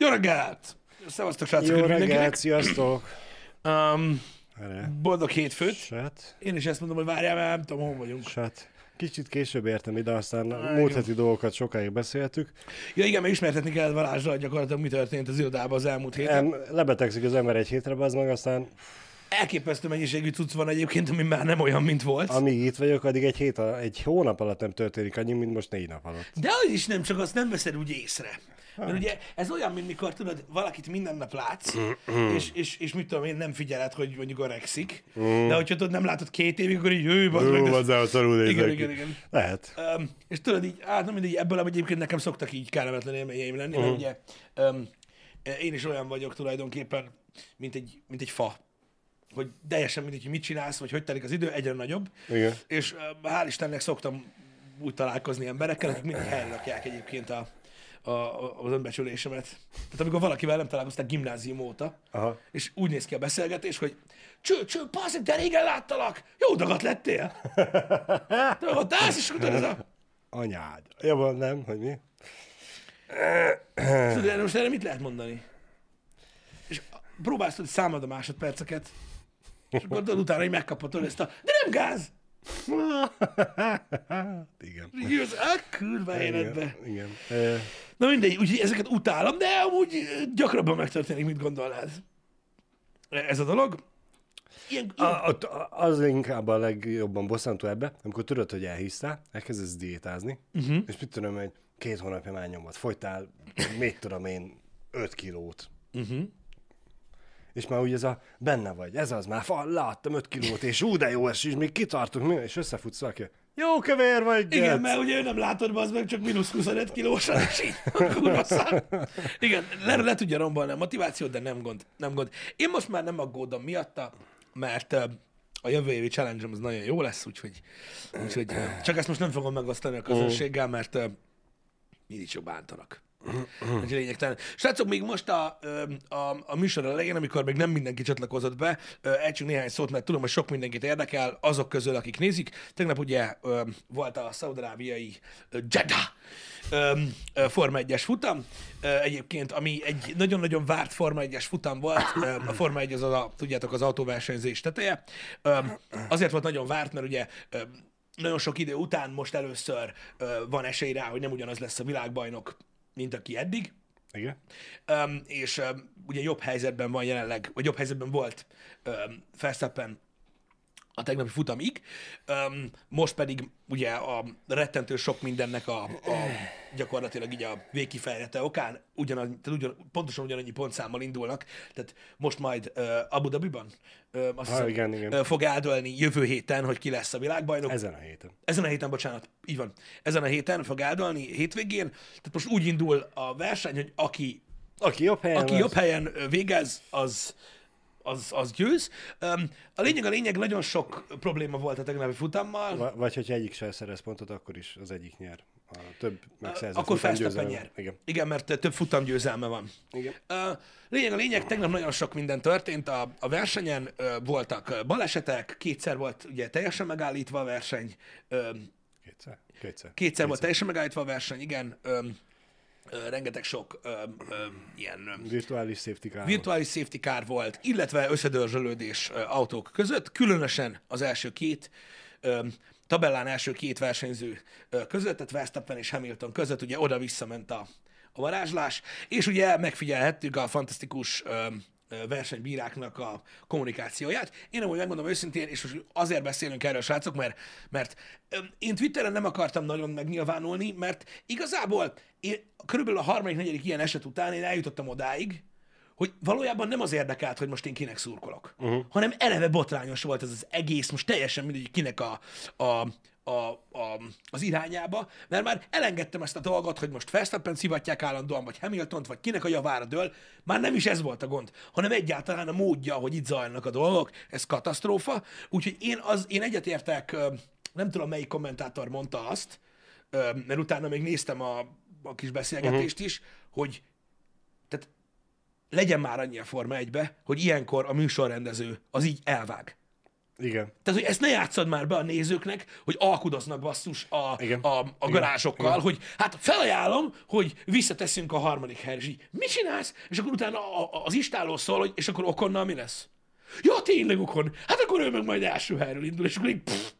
Jó reggelt! Szevasztok, srácok! Jó reggelt, sziasztok! Um, Erre. boldog hétfőt. Sát, Én is ezt mondom, hogy várjál, mert nem tudom, hol vagyunk. sát. Kicsit később értem ide, aztán a Á, múlt heti dolgokat sokáig beszéltük. Ja igen, mert ismertetni kellett Balázsra, hogy gyakorlatilag mi történt az irodában az elmúlt héten. Em, lebetegszik az ember egy hétre, az meg aztán Elképesztő mennyiségű cucc van egyébként, ami már nem olyan, mint volt. amíg itt vagyok, addig egy, hét, egy hónap alatt nem történik annyi, mint most négy nap alatt. De az is nem, csak azt nem veszed úgy észre. Mert ugye ez olyan, mint mikor tudod, valakit minden nap látsz, és, és, és mit tudom én, nem figyeled, hogy mondjuk öregszik, de hogyha tudod, nem látod két évig, akkor így jöjj, bazd meg, az szarul Igen, igen, igen. Lehet. Um, és tudod így, hát nem mindegy, ebből egyébként nekem szoktak így kellemetlen élményeim lenni, uh-huh. mert ugye um, én is olyan vagyok tulajdonképpen, mint egy, mint egy fa. Hogy teljesen mindegy, hogy mit csinálsz, vagy hogy telik az idő, egyre nagyobb. Igen. És hál' Istennek szoktam úgy találkozni emberekkel, akik mindig helyre rakják egyébként a, a, a, az önbecsülésemet. Tehát amikor valakivel nem találkoztak gimnázium óta, Aha. és úgy néz ki a beszélgetés, hogy cső, cső, passzik, de régen láttalak, jó dagat lettél. Dagat állsz, és tudod, ez a... Anyád. Ja, van, nem, hogy mi? Tudod, erre most erre mit lehet mondani? És próbálsz tudod számolod a másodperceket, és tudod utána, hogy megkapod ezt a, de nem gáz! Igen. Így jössz, a kurva életbe. Igen. igen. Na mindegy, úgyhogy ezeket utálom, de amúgy gyakrabban megtörténik, mint gondolnád. Ez a dolog. Ilyen, A, a, a- az inkább a legjobban bosszantó ebbe, amikor tudod, hogy elhisztál, elkezdesz diétázni, uh-huh. és mit tudom, hogy két hónapja már nyomod, fogytál, mit tudom én, öt kilót. uh-huh. És már úgy ez a, benne vagy, ez az, már fa, láttam öt kilót, és ú, de jó ez, és még kitartunk, mi? és összefutsz valaki. Jó kövér vagy, Igen, Gec. mert ugye ő nem látod, az meg csak mínusz 25 kilósan, és így kurva szám. Igen, le, le tudja rombolni a motivációt, de nem gond, nem gond. Én most már nem aggódom miatta, mert a jövő évi challenge az nagyon jó lesz, úgyhogy, úgyhogy csak ezt most nem fogom megosztani a közönséggel, mert ö, mindig csak bántanak. Ez lényegtelen. Srácok, még most a, a, a műsor elején, amikor még nem mindenki csatlakozott be, ejtsünk néhány szót, mert tudom, hogy sok mindenkit érdekel, azok közül, akik nézik. Tegnap ugye volt a szaudarábiai Jeddah Forma 1-es futam, egyébként, ami egy nagyon-nagyon várt Forma 1-es futam volt. A Forma 1 az, a, tudjátok, az autóversenyzés teteje. Azért volt nagyon várt, mert ugye nagyon sok idő után most először van esély rá, hogy nem ugyanaz lesz a világbajnok, mint aki eddig. Igen. Um, és um, ugye jobb helyzetben van jelenleg, vagy jobb helyzetben volt um, Verstappen a tegnapi futamig, um, most pedig ugye a rettentő sok mindennek a, a gyakorlatilag így a végkifejlete okán ugyanaz, tehát ugyan, pontosan ugyanannyi pontszámmal indulnak, tehát most majd uh, Abu Dhabiban uh, azt Ha, hiszem, igen, igen. Uh, fog eldölni jövő héten, hogy ki lesz a világbajnok. Ezen a héten. Ezen a héten, bocsánat, így van. Ezen a héten fog eldalni, hétvégén. Tehát most úgy indul a verseny, hogy aki, Aki jobb helyen aki lesz, jobb helyen végez, az, az, az győz. A lényeg, a lényeg, nagyon sok probléma volt a tegnapi futammal. Va- Vagy hogyha egyik se szerez pontot, akkor is az egyik nyer. A több megszerzett Akkor győzelem. nyer. Igen. Igen, mert több futam győzelme van. Igen. Lényeg a lényeg, tegnap nagyon sok minden történt a, a versenyen, voltak balesetek, kétszer volt ugye teljesen megállítva a verseny, ö, Kétszer? Kétszer. Kétszer volt teljesen megállítva a verseny, igen. Öm, rengeteg sok öm, öm, ilyen Virtuális safety car. virtuális safety car volt, illetve összedörzsölődés ö, autók között, különösen az első két öm, tabellán első két versenyző ö, között, tehát Verstappen és Hamilton között, ugye oda-vissza ment a, a varázslás, és ugye megfigyelhettük a fantasztikus ö, versenybíráknak a kommunikációját. Én amúgy megmondom őszintén, és most azért beszélünk erről, srácok, mert, mert én Twitteren nem akartam nagyon megnyilvánulni, mert igazából én körülbelül a harmadik, negyedik ilyen eset után én eljutottam odáig, hogy valójában nem az érdekelt, hogy most én kinek szurkolok, uh-huh. hanem eleve botrányos volt ez az egész, most teljesen mindegy, kinek a, a, a, a, az irányába, mert már elengedtem ezt a dolgot, hogy most Verstappen szivatják állandóan, vagy Hamiltont, vagy kinek a javára dől, már nem is ez volt a gond, hanem egyáltalán a módja, hogy itt zajlanak a dolgok, ez katasztrófa, úgyhogy én, az, én egyetértek, nem tudom melyik kommentátor mondta azt, mert utána még néztem a, a kis beszélgetést uh-huh. is, hogy tehát legyen már annyi a Forma 1 hogy ilyenkor a műsorrendező az így elvág. Igen. Tehát, hogy ezt ne játszad már be a nézőknek, hogy alkudoznak basszus a, Igen. a, a garázsokkal, hogy hát felajánlom, hogy visszateszünk a harmadik helyre. És így, mit csinálsz? És akkor utána a, a, az istáló szól, hogy és akkor okonnal mi lesz? Ja, tényleg okon. Hát akkor ő meg majd első helyről indul, és akkor így, pff.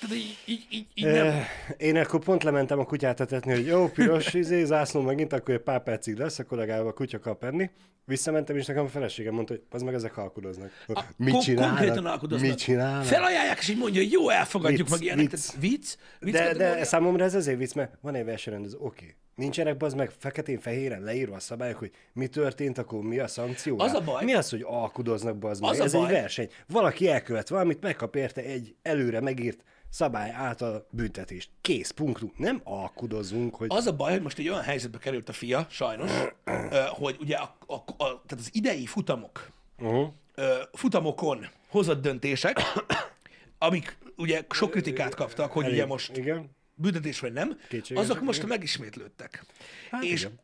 Tehát így, így, így, így nem. Eh, Én akkor pont lementem a kutyát etetni, hogy jó, piros izé, zászló megint, akkor egy pár percig lesz, akkor legalább a kutya kap enni. Visszamentem, és nekem a feleségem mondta, hogy az meg ezek halkudoznak. Mit Kon- csinálnak? Konkrétan alkudoznak. Mit csinálnak? Felajánlják, és így mondja, hogy jó, elfogadjuk Vicc, meg ilyenek. vicc. Tehát Vicc? Vicc De, de kategória? számomra ez azért vicc, mert van egy versenyrendező, oké. Nincsenek az meg feketén-fehéren leírva a szabályok, hogy mi történt, akkor mi a szankció? Az a baj- Mi az, hogy alkudoznak bazd meg? Az Ez baj- egy verseny. Valaki elkövet valamit, megkap érte egy előre megírt szabály által büntetést. Kész, punktum. Nem alkudozunk, hogy... Az a baj, hogy most egy olyan helyzetbe került a fia, sajnos, hogy ugye a, a, a, tehát az idei futamok, Uh-huh. futamokon hozott döntések, amik ugye sok kritikát kaptak, hogy ugye most Igen. Büntetés vagy nem, Kétségesek, azok most igen. megismétlődtek. Hát és igen.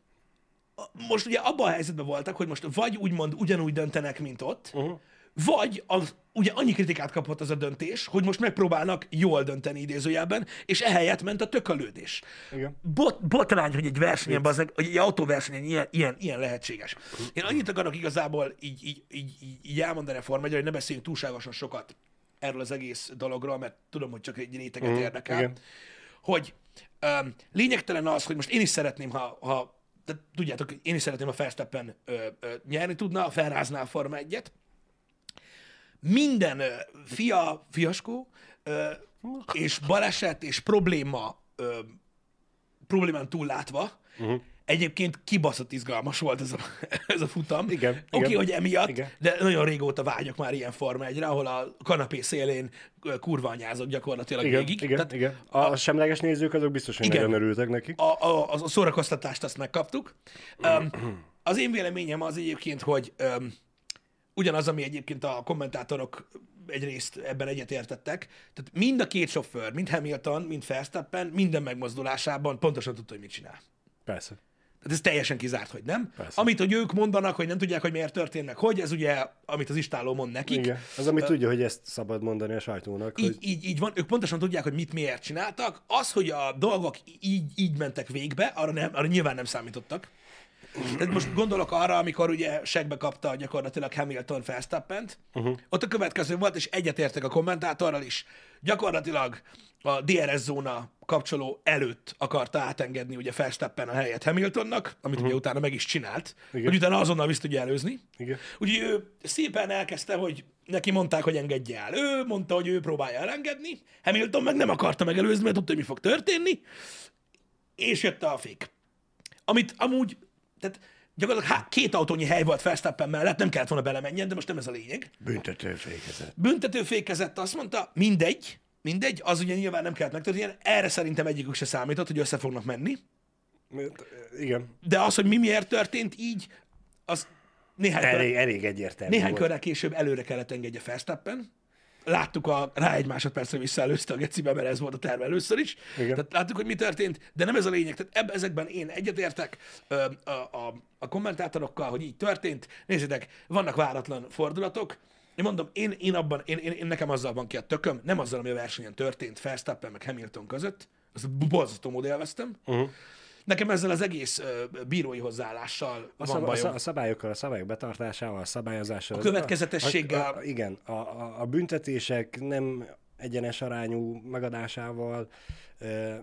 most ugye abban a helyzetben voltak, hogy most vagy úgymond ugyanúgy döntenek, mint ott, uh-huh. vagy az, ugye annyi kritikát kapott az a döntés, hogy most megpróbálnak jól dönteni idézőjelben, és ehelyett ment a tökölődés. Igen. Bot, botrány, hogy egy versenyen, bazdmeg, hogy egy autóversenyen ilyen, ilyen, ilyen lehetséges. Én annyit akarok igazából így, így, így, így, elmondani a Forma 1 hogy ne beszéljünk túlságosan sokat erről az egész dologról, mert tudom, hogy csak egy réteget mm, érdekel, igen. Hogy um, lényegtelen az, hogy most én is szeretném, ha, ha de tudjátok, én is szeretném, ha Verstappen ö, ö, nyerni tudna, felrázná a Forma 1-et. Minden ö, fia, fiaskó, ö, és baleset, és probléma, ö, problémán túllátva, uh-huh. Egyébként kibaszott izgalmas volt ez a, ez a futam. Igen, Oké, okay, igen. hogy emiatt, Igen. de nagyon régóta vágyok már ilyen Forma 1 ahol a kanapé szélén anyázok gyakorlatilag Igen, végig. igen, Tehát igen. A, a semleges nézők azok biztos, hogy Igen. nagyon örültek neki. a, a, a szórakoztatást azt megkaptuk. Um, az én véleményem az egyébként, hogy um, ugyanaz, ami egyébként a kommentátorok egyrészt ebben egyetértettek, tehát mind a két sofőr, mind Hamilton, mind Verstappen, minden megmozdulásában pontosan tudta, hogy mit csinál. Persze. Tehát ez teljesen kizárt, hogy nem. Persze. Amit, hogy ők mondanak, hogy nem tudják, hogy miért történt meg, hogy, ez ugye, amit az istáló mond nekik. Igen. Az, ami tudja, hogy ezt szabad mondani a sajtónak, Így, hogy így, így van, ők pontosan tudják, hogy mit miért csináltak. Az, hogy a dolgok így, így mentek végbe, arra, nem, arra nyilván nem számítottak. Tehát most gondolok arra, amikor ugye segbe kapta gyakorlatilag Hamilton Verstappent, uh-huh. ott a következő volt, és egyetértek a kommentátorral is, gyakorlatilag a DRS zóna kapcsoló előtt akarta átengedni ugye Verstappen a helyet Hamiltonnak, amit uh-huh. ugye utána meg is csinált, Igen. hogy utána azonnal vissza tudja előzni. Igen. Úgyhogy ő szépen elkezdte, hogy neki mondták, hogy engedje el. Ő mondta, hogy ő próbálja elengedni, Hamilton meg nem akarta megelőzni, mert tudta, hogy mi fog történni, és jött a fék. Amit amúgy, tehát gyakorlatilag há, két autónyi hely volt Verstappen mellett, nem kellett volna belemenjen, de most nem ez a lényeg. büntető fékezet. Büntető fékezett, azt mondta, mindegy, mindegy, az ugye nyilván nem kellett megtörténni, erre szerintem egyikük se számított, hogy össze fognak menni. Igen. De az, hogy mi miért történt így, az néhány Elég, elég egyértelmű Néhány volt. körrel később előre kellett engedje Verstappen. Láttuk a, rá egy másodpercre visszaelőzte a gecibe, mert ez volt a terve először is. Igen. Tehát láttuk, hogy mi történt, de nem ez a lényeg. Tehát ebb, ezekben én egyetértek a, a, a kommentátorokkal, hogy így történt. Nézzétek, vannak váratlan fordulatok. Én mondom, én, én abban, én, én, én, nekem azzal van ki a tököm, nem azzal, ami a versenyen történt Verstappen meg Hamilton között. Azt borzasztó módon élveztem. Uh-huh. Nekem ezzel az egész ö, bírói hozzáállással A, van szab- a, bajom. szab- a szabályokkal, a szabályok betartásával, a szabályozással. A következetességgel. A, a, igen, a, a, a büntetések nem egyenes arányú megadásával. E,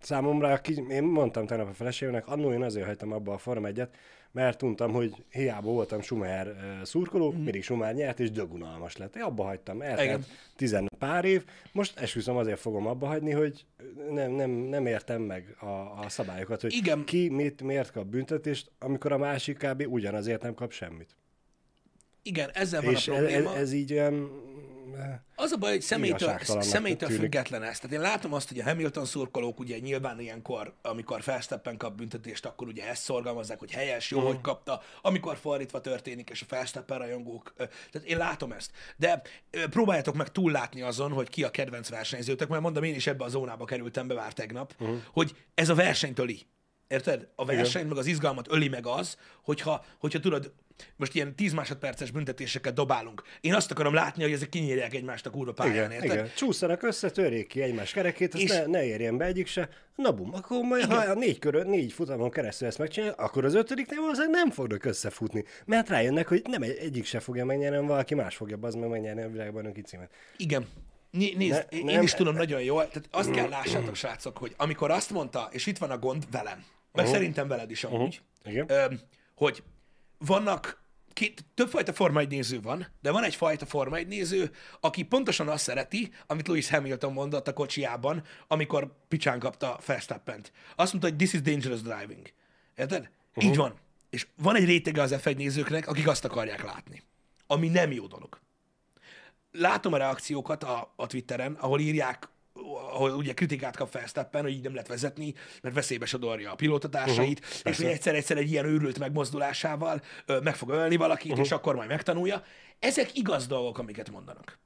számomra, ki, én mondtam tegnap a feleségemnek, annól én azért hagytam abba a Form 1 mert tudtam, hogy hiába voltam Schumacher e, szurkoló, mm. mindig Schumacher nyert, és dögunalmas lett. Én abba hagytam, eltelt 15 pár év, most esküszöm azért fogom abba hagyni, hogy nem, nem, nem értem meg a, a szabályokat, hogy Igen. ki mit, miért kap büntetést, amikor a másik kb. ugyanazért nem kap semmit. Igen, ezzel van És a ez, ez, probléma. ez így olyan... Az a baj, hogy személytől, személytől független ez. Tehát én látom azt, hogy a Hamilton szurkolók ugye nyilván ilyenkor, amikor Verstappen kap büntetést, akkor ugye ezt szorgalmazzák, hogy helyes, jó, hogy kapta. Amikor fordítva történik, és a Verstappen rajongók. Tehát én látom ezt. De próbáljátok meg túllátni azon, hogy ki a kedvenc versenyzőtök, mert mondom, én is ebbe a zónába kerültem be már tegnap, hogy ez a versenyt öli. Érted? A verseny, meg az izgalmat öli meg az, hogyha, hogyha tudod, most ilyen 10 másodperces büntetéseket dobálunk. Én azt akarom látni, hogy ezek kinyírják egymást a kurva pályán, Igen, érted? igen. Csúszanak össze, törjék ki egymás kerekét, És- ne, ne érjen be egyik se. Na bum, akkor majd, ha a négy, körön, négy futamon keresztül ezt megcsinálja, akkor az ötödiknél valószínűleg nem fognak összefutni. Mert rájönnek, hogy nem egy, egyik se fogja megnyerni, valaki más fogja az meg megnyerni a világbajnoki címet. Igen. Né- Nézd, Ne- én nem- is tudom nagyon jól, tehát azt kell lássátok, srácok, hogy amikor azt mondta, és itt van a gond velem, meg uh-huh. szerintem veled is amúgy, Igen. ö, hogy vannak két, többfajta Forma 1 néző van, de van egyfajta Forma 1 néző, aki pontosan azt szereti, amit Lewis Hamilton mondott a kocsiában, amikor picsán kapta Verstappent. Azt mondta, hogy this is dangerous driving. Érted? Uh-huh. Így van. És van egy rétege az F1 nézőknek, akik azt akarják látni. Ami nem jó dolog látom a reakciókat a, a Twitteren, ahol írják, ahol ugye kritikát kap Verstappen, hogy így nem lehet vezetni, mert veszélybe sodorja a pilótatársait, uh-huh, és hogy egyszer-egyszer egy ilyen őrült megmozdulásával ö, meg fog ölni valakit, uh-huh. és akkor majd megtanulja. Ezek igaz dolgok, amiket mondanak.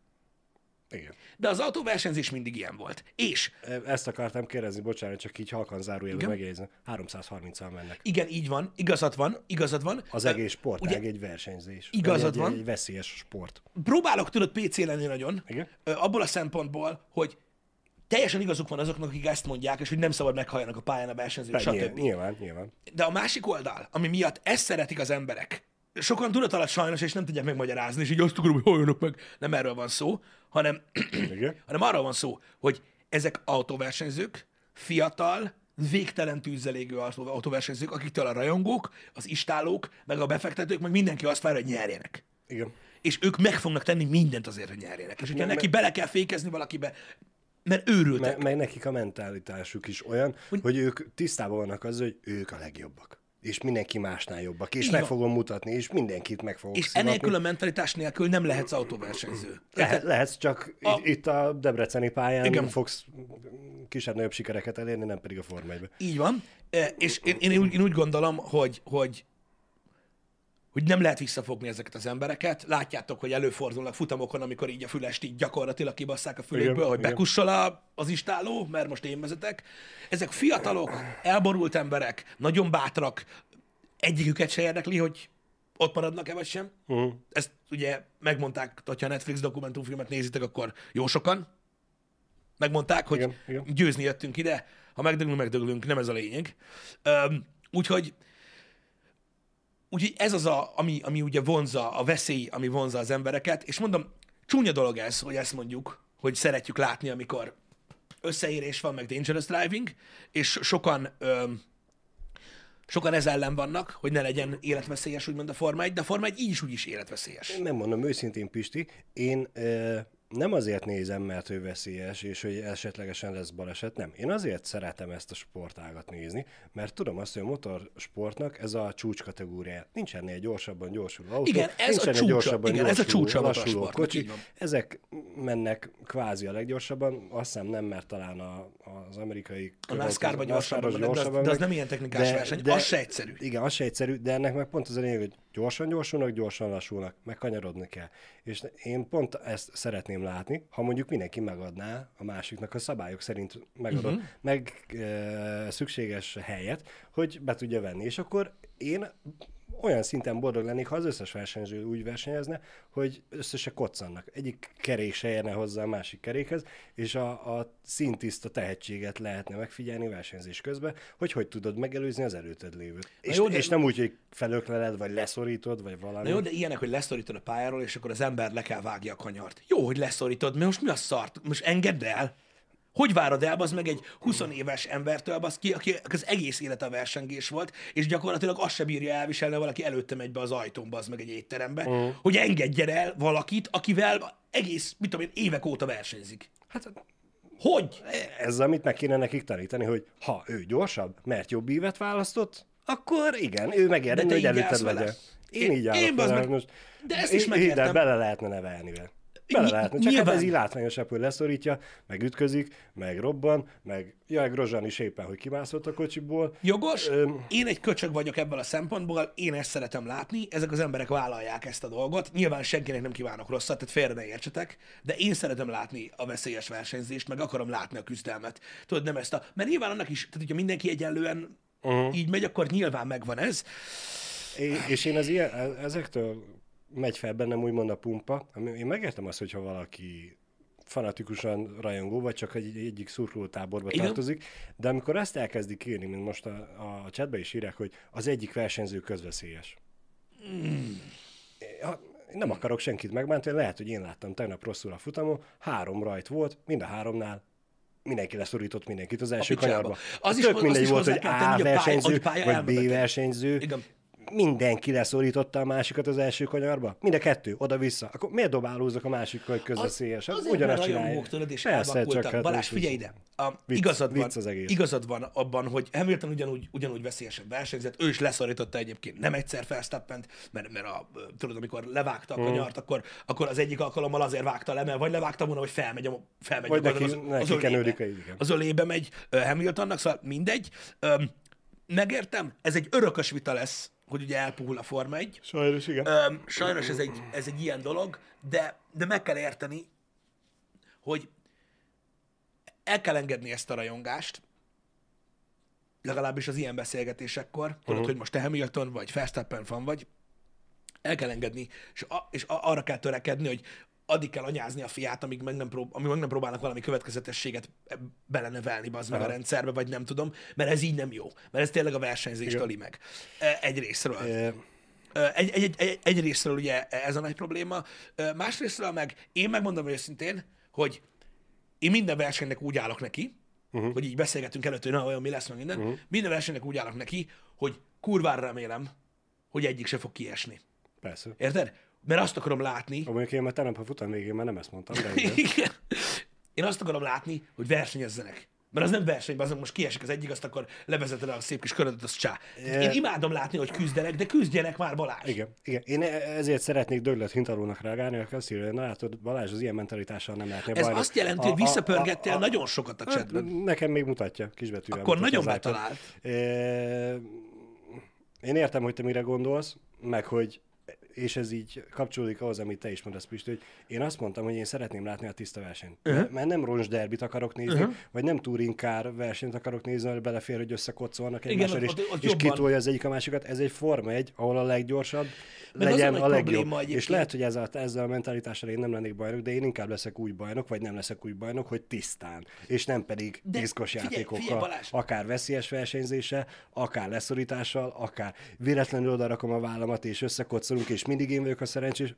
Igen. De az autóversenyzés mindig ilyen volt. És E- Ezt akartam kérdezni, bocsánat, csak így halkan zárójelben Igen. megjegyzem. 330-al mennek. igen, így van, igazad van, igazad van. Az egész sportág ugye- egy versenyzés. Igazad egy, van. Egy, egy veszélyes sport. próbálok tudod PC lenni nagyon, Igen. Abból a szempontból, hogy teljesen igazuk van azoknak, akik ezt mondják, és hogy nem szabad meghalljanak a pályán a versenyzők, Nyilván, stb. nyilván, nyilván. De a másik oldal, ami miatt ezt szeretik az emberek, sokan tudat alatt sajnos, és nem tudják megmagyarázni, és így azt akarom, hogy halljanak meg. Nem erről van szó, hanem, hanem arról van szó, hogy ezek autóversenyzők, fiatal, végtelen tűzzel égő autó- autóversenyzők, akiktől a rajongók, az istálók, meg a befektetők, meg mindenki azt várja, hogy nyerjenek. Igen. És ők meg fognak tenni mindent azért, hogy nyerjenek. És hogyha neki bele kell fékezni valakibe, mert őrültek. Meg, meg nekik a mentalitásuk is olyan, hogy, hogy ők tisztában vannak azzal, hogy ők a legjobbak. És mindenki másnál jobbak. És Így meg fogom mutatni, és mindenkit meg fogok és szivatni. enélkül a mentalitás nélkül nem lehetsz autóversenyző. Lehet, lehetsz, csak A- itt a Debreceni pályán Igen. Igen. fogsz kisebb-nagyobb sikereket elérni, nem pedig a Forma 1 Így van. E, És én, én, úgy, én úgy gondolom, hogy, hogy, hogy nem lehet visszafogni ezeket az embereket. Látjátok, hogy előfordulnak futamokon, amikor így a fülest így gyakorlatilag kibasszák a fülükből, Igen, hogy igen. bekussol a, az istáló, mert most én vezetek. Ezek fiatalok, elborult emberek, nagyon bátrak, egyiküket se érdekli, hogy ott maradnak-e vagy sem. Uh-huh. Ezt ugye megmondták, hogyha a Netflix dokumentumfilmet nézitek, akkor jó sokan megmondták, hogy Igen, igen. győzni jöttünk ide, ha megdöglünk, megdöglünk, nem ez a lényeg. Üm, úgyhogy Úgyhogy ez az, a, ami, ami ugye vonza, a veszély, ami vonza az embereket, és mondom, csúnya dolog ez, hogy ezt mondjuk, hogy szeretjük látni, amikor összeérés van, meg dangerous driving, és sokan, öm, sokan ez ellen vannak, hogy ne legyen életveszélyes, úgymond a Forma 1, de a Forma 1 így is úgy is életveszélyes. Én nem mondom őszintén, Pisti, én ö, nem azért nézem, mert ő veszélyes, és hogy esetlegesen lesz baleset, nem. Én azért szeretem ezt a sportágat nézni, mert tudom azt, hogy a motorsportnak ez a csúcs kategóriája. Nincs ennél gyorsabban gyorsuló autó, Igen, ez nincs a csúcsa. gyorsabban Igen, ez a gyorsuló, csúcsa a lassuló kocsi. Ezek mennek kvázi a leggyorsabban, azt hiszem nem, mert talán a, az amerikai... A NASCAR-ban gyorsabban mennek, de az- de az nem ilyen technikás verseny, az se egyszerű. igen, az se egyszerű, de ennek meg pont az a lényeg, hogy gyorsan gyorsulnak, gyorsan lassulnak, meg kanyarodni kell. És én pont ezt szeretném látni, ha mondjuk mindenki megadná a másiknak a szabályok szerint megadott, uh-huh. meg e, szükséges helyet, hogy be tudja venni. És akkor én olyan szinten boldog lennék, ha az összes versenyző úgy versenyezne, hogy össze koccannak. Egyik kerék se érne hozzá a másik kerékhez, és a, a szintiszta tehetséget lehetne megfigyelni versenyzés közben, hogy hogy tudod megelőzni az előtted lévőt. És, jó, de- és nem úgy, hogy felökleled, vagy leszorítod, vagy valami. Na jó, de ilyenek, hogy leszorítod a pályáról, és akkor az ember le kell vágja a kanyart. Jó, hogy leszorítod, mert most mi a szart? Most engedd el. Hogy várod el, az meg egy 20 éves embertől, az ki, aki az egész élete a versengés volt, és gyakorlatilag azt se bírja elviselni, valaki előtte megy be az ajtómba, az meg egy étterembe, uh. hogy engedjen el valakit, akivel egész, mit tudom én, évek óta versenyzik. Hát Hogy? ez, amit meg kéne nekik tanítani, hogy ha ő gyorsabb, mert jobb ívet választott, akkor igen, ő De megérdemli, hogy előtted vele. legyen. Én, Én- így állok én vele, meg- most. de ezt is megértem. Bele lehetne nevelni vele. Bele lehetne. Csak nyilván. hát ez így látványosabb, hogy leszorítja, meg ütközik, meg robban, meg jaj, Grozsán is éppen, hogy kimászott a kocsiból. Jogos, Öm. én egy köcsög vagyok ebből a szempontból, én ezt szeretem látni, ezek az emberek vállalják ezt a dolgot. Nyilván senkinek nem kívánok rosszat, tehát félre ne értsetek, de én szeretem látni a veszélyes versenyzést, meg akarom látni a küzdelmet. Tudod, nem ezt a... Mert nyilván annak is, tehát hogyha mindenki egyenlően uh-huh. így megy, akkor nyilván megvan ez. É- És én az ilyen, ezektől megy fel bennem úgymond a pumpa. Én megértem azt, hogyha valaki fanatikusan rajongó, vagy csak egy, egyik szurkolótáborba Igen. tartozik, de amikor ezt elkezdik írni, mint most a, a chatbe is írják, hogy az egyik versenyző közveszélyes. Ja, én nem akarok senkit megbántani, lehet, hogy én láttam tegnap rosszul a futamon, három rajt volt, mind a háromnál mindenki leszorított mindenkit az első kanyarba. Az is- Tök mindegy volt, hogy A versenyző, vagy B versenyző. Igen. Mindenki leszorította a másikat az első kanyarba? Mind a kettő, oda-vissza. Akkor miért dobálózok a másikkal, hogy közveszélyes? Hát azért, ugyanazt mert csinálja. rajongók tőled és Persze, csak hát Balázs, figyelj ide. A, Vicc- igazad, van, vicc az egész. igazad van abban, hogy Hamilton ugyanúgy, ugyanúgy veszélyesen versenyzett, ő is leszorította egyébként nem egyszer Verstappent, mert, mert a, tudod, amikor levágta a Hmm. kanyart, akkor, akkor az egyik alkalommal azért vágta le, mert vagy levágta volna, vagy felmegy a, felmegy Vagy neki- az, neki az, ölébe. az ölébe megy Hamiltonnak, szóval mindegy. Megértem, ez egy örökös vita lesz, hogy ugye elpuhul a Forma 1, Sajnos, igen. Öm, sajnos ez egy, ez egy ilyen dolog, de, de meg kell érteni, hogy el kell engedni ezt a rajongást, legalábbis az ilyen beszélgetésekkor, tudod, Mhm. uh-huh. hogy most te Hamilton vagy, Verstappen fan vagy, el kell engedni, és, a, és a, arra kell törekedni, hogy addig kell anyázni a fiát, amíg meg nem, prób- amíg meg nem próbálnak valami következetességet belenevelni az meg a rendszerbe, vagy nem tudom, mert ez így nem jó. Mert ez tényleg a versenyzést öli meg. E, Egy részről. E, Ö, Egy, egy, egy, egy, részről ugye ez a nagy probléma, Ö, másrésztről meg én megmondom őszintén, hogy én minden versenynek úgy állok neki, uh-huh. hogy így beszélgetünk előtt, hogy na, olyan mi lesz, meg minden, uh-huh. minden versenynek úgy állok neki, hogy kurvára remélem, hogy egyik se fog kiesni. Persze. Érted? Mert azt akarom látni, Mondjuk én már tegnap a futam végén már nem ezt mondtam, de igen. Én azt akarom látni, hogy versenyezzenek. Mert az nem versenyben, azon most kiesik az egyik, azt akkor levezeted a szép kis körödet, az csá. Én imádom látni, hogy küzdenek, de küzdjenek már Balázs. Igen, igen. Én ezért szeretnék döglet hintalónak reagálni, aki azt írja, hogy na látod, Balázs az ilyen mentalitással nem lehetne Ez bajnok. azt jelenti, hogy visszapörgettél nagyon sokat a chatben. Nekem még mutatja, kisbetűvel. Akkor mutatja nagyon betalált. E, Én értem, hogy te mire gondolsz, meg hogy és ez így kapcsolódik ahhoz, amit te is mondasz, Pisti, hogy én azt mondtam, hogy én szeretném látni a tiszta versenyt. Uh-huh. Mert nem roncs derbit akarok nézni, uh-huh. vagy nem touring car versenyt akarok nézni, ahol belefér, hogy összekocsolnak Igen, egymással, és, ott- ott és kitolja az egyik a másikat. Ez egy Forma egy, ahol a leggyorsabb Meg legyen a legjobb. egyébként. És lehet, hogy ezzel, ezzel a mentalitással én nem lennék bajnok, de én inkább leszek új bajnok, vagy nem leszek új bajnok, hogy tisztán, és nem pedig De piszkos figyelj, játékokkal, figyelj, Balázs! akár veszélyes versenyzése, akár leszorítással, akár véletlenül odarakom a vállamat, és összekocolunk, és mindig én vagyok a szerencsés.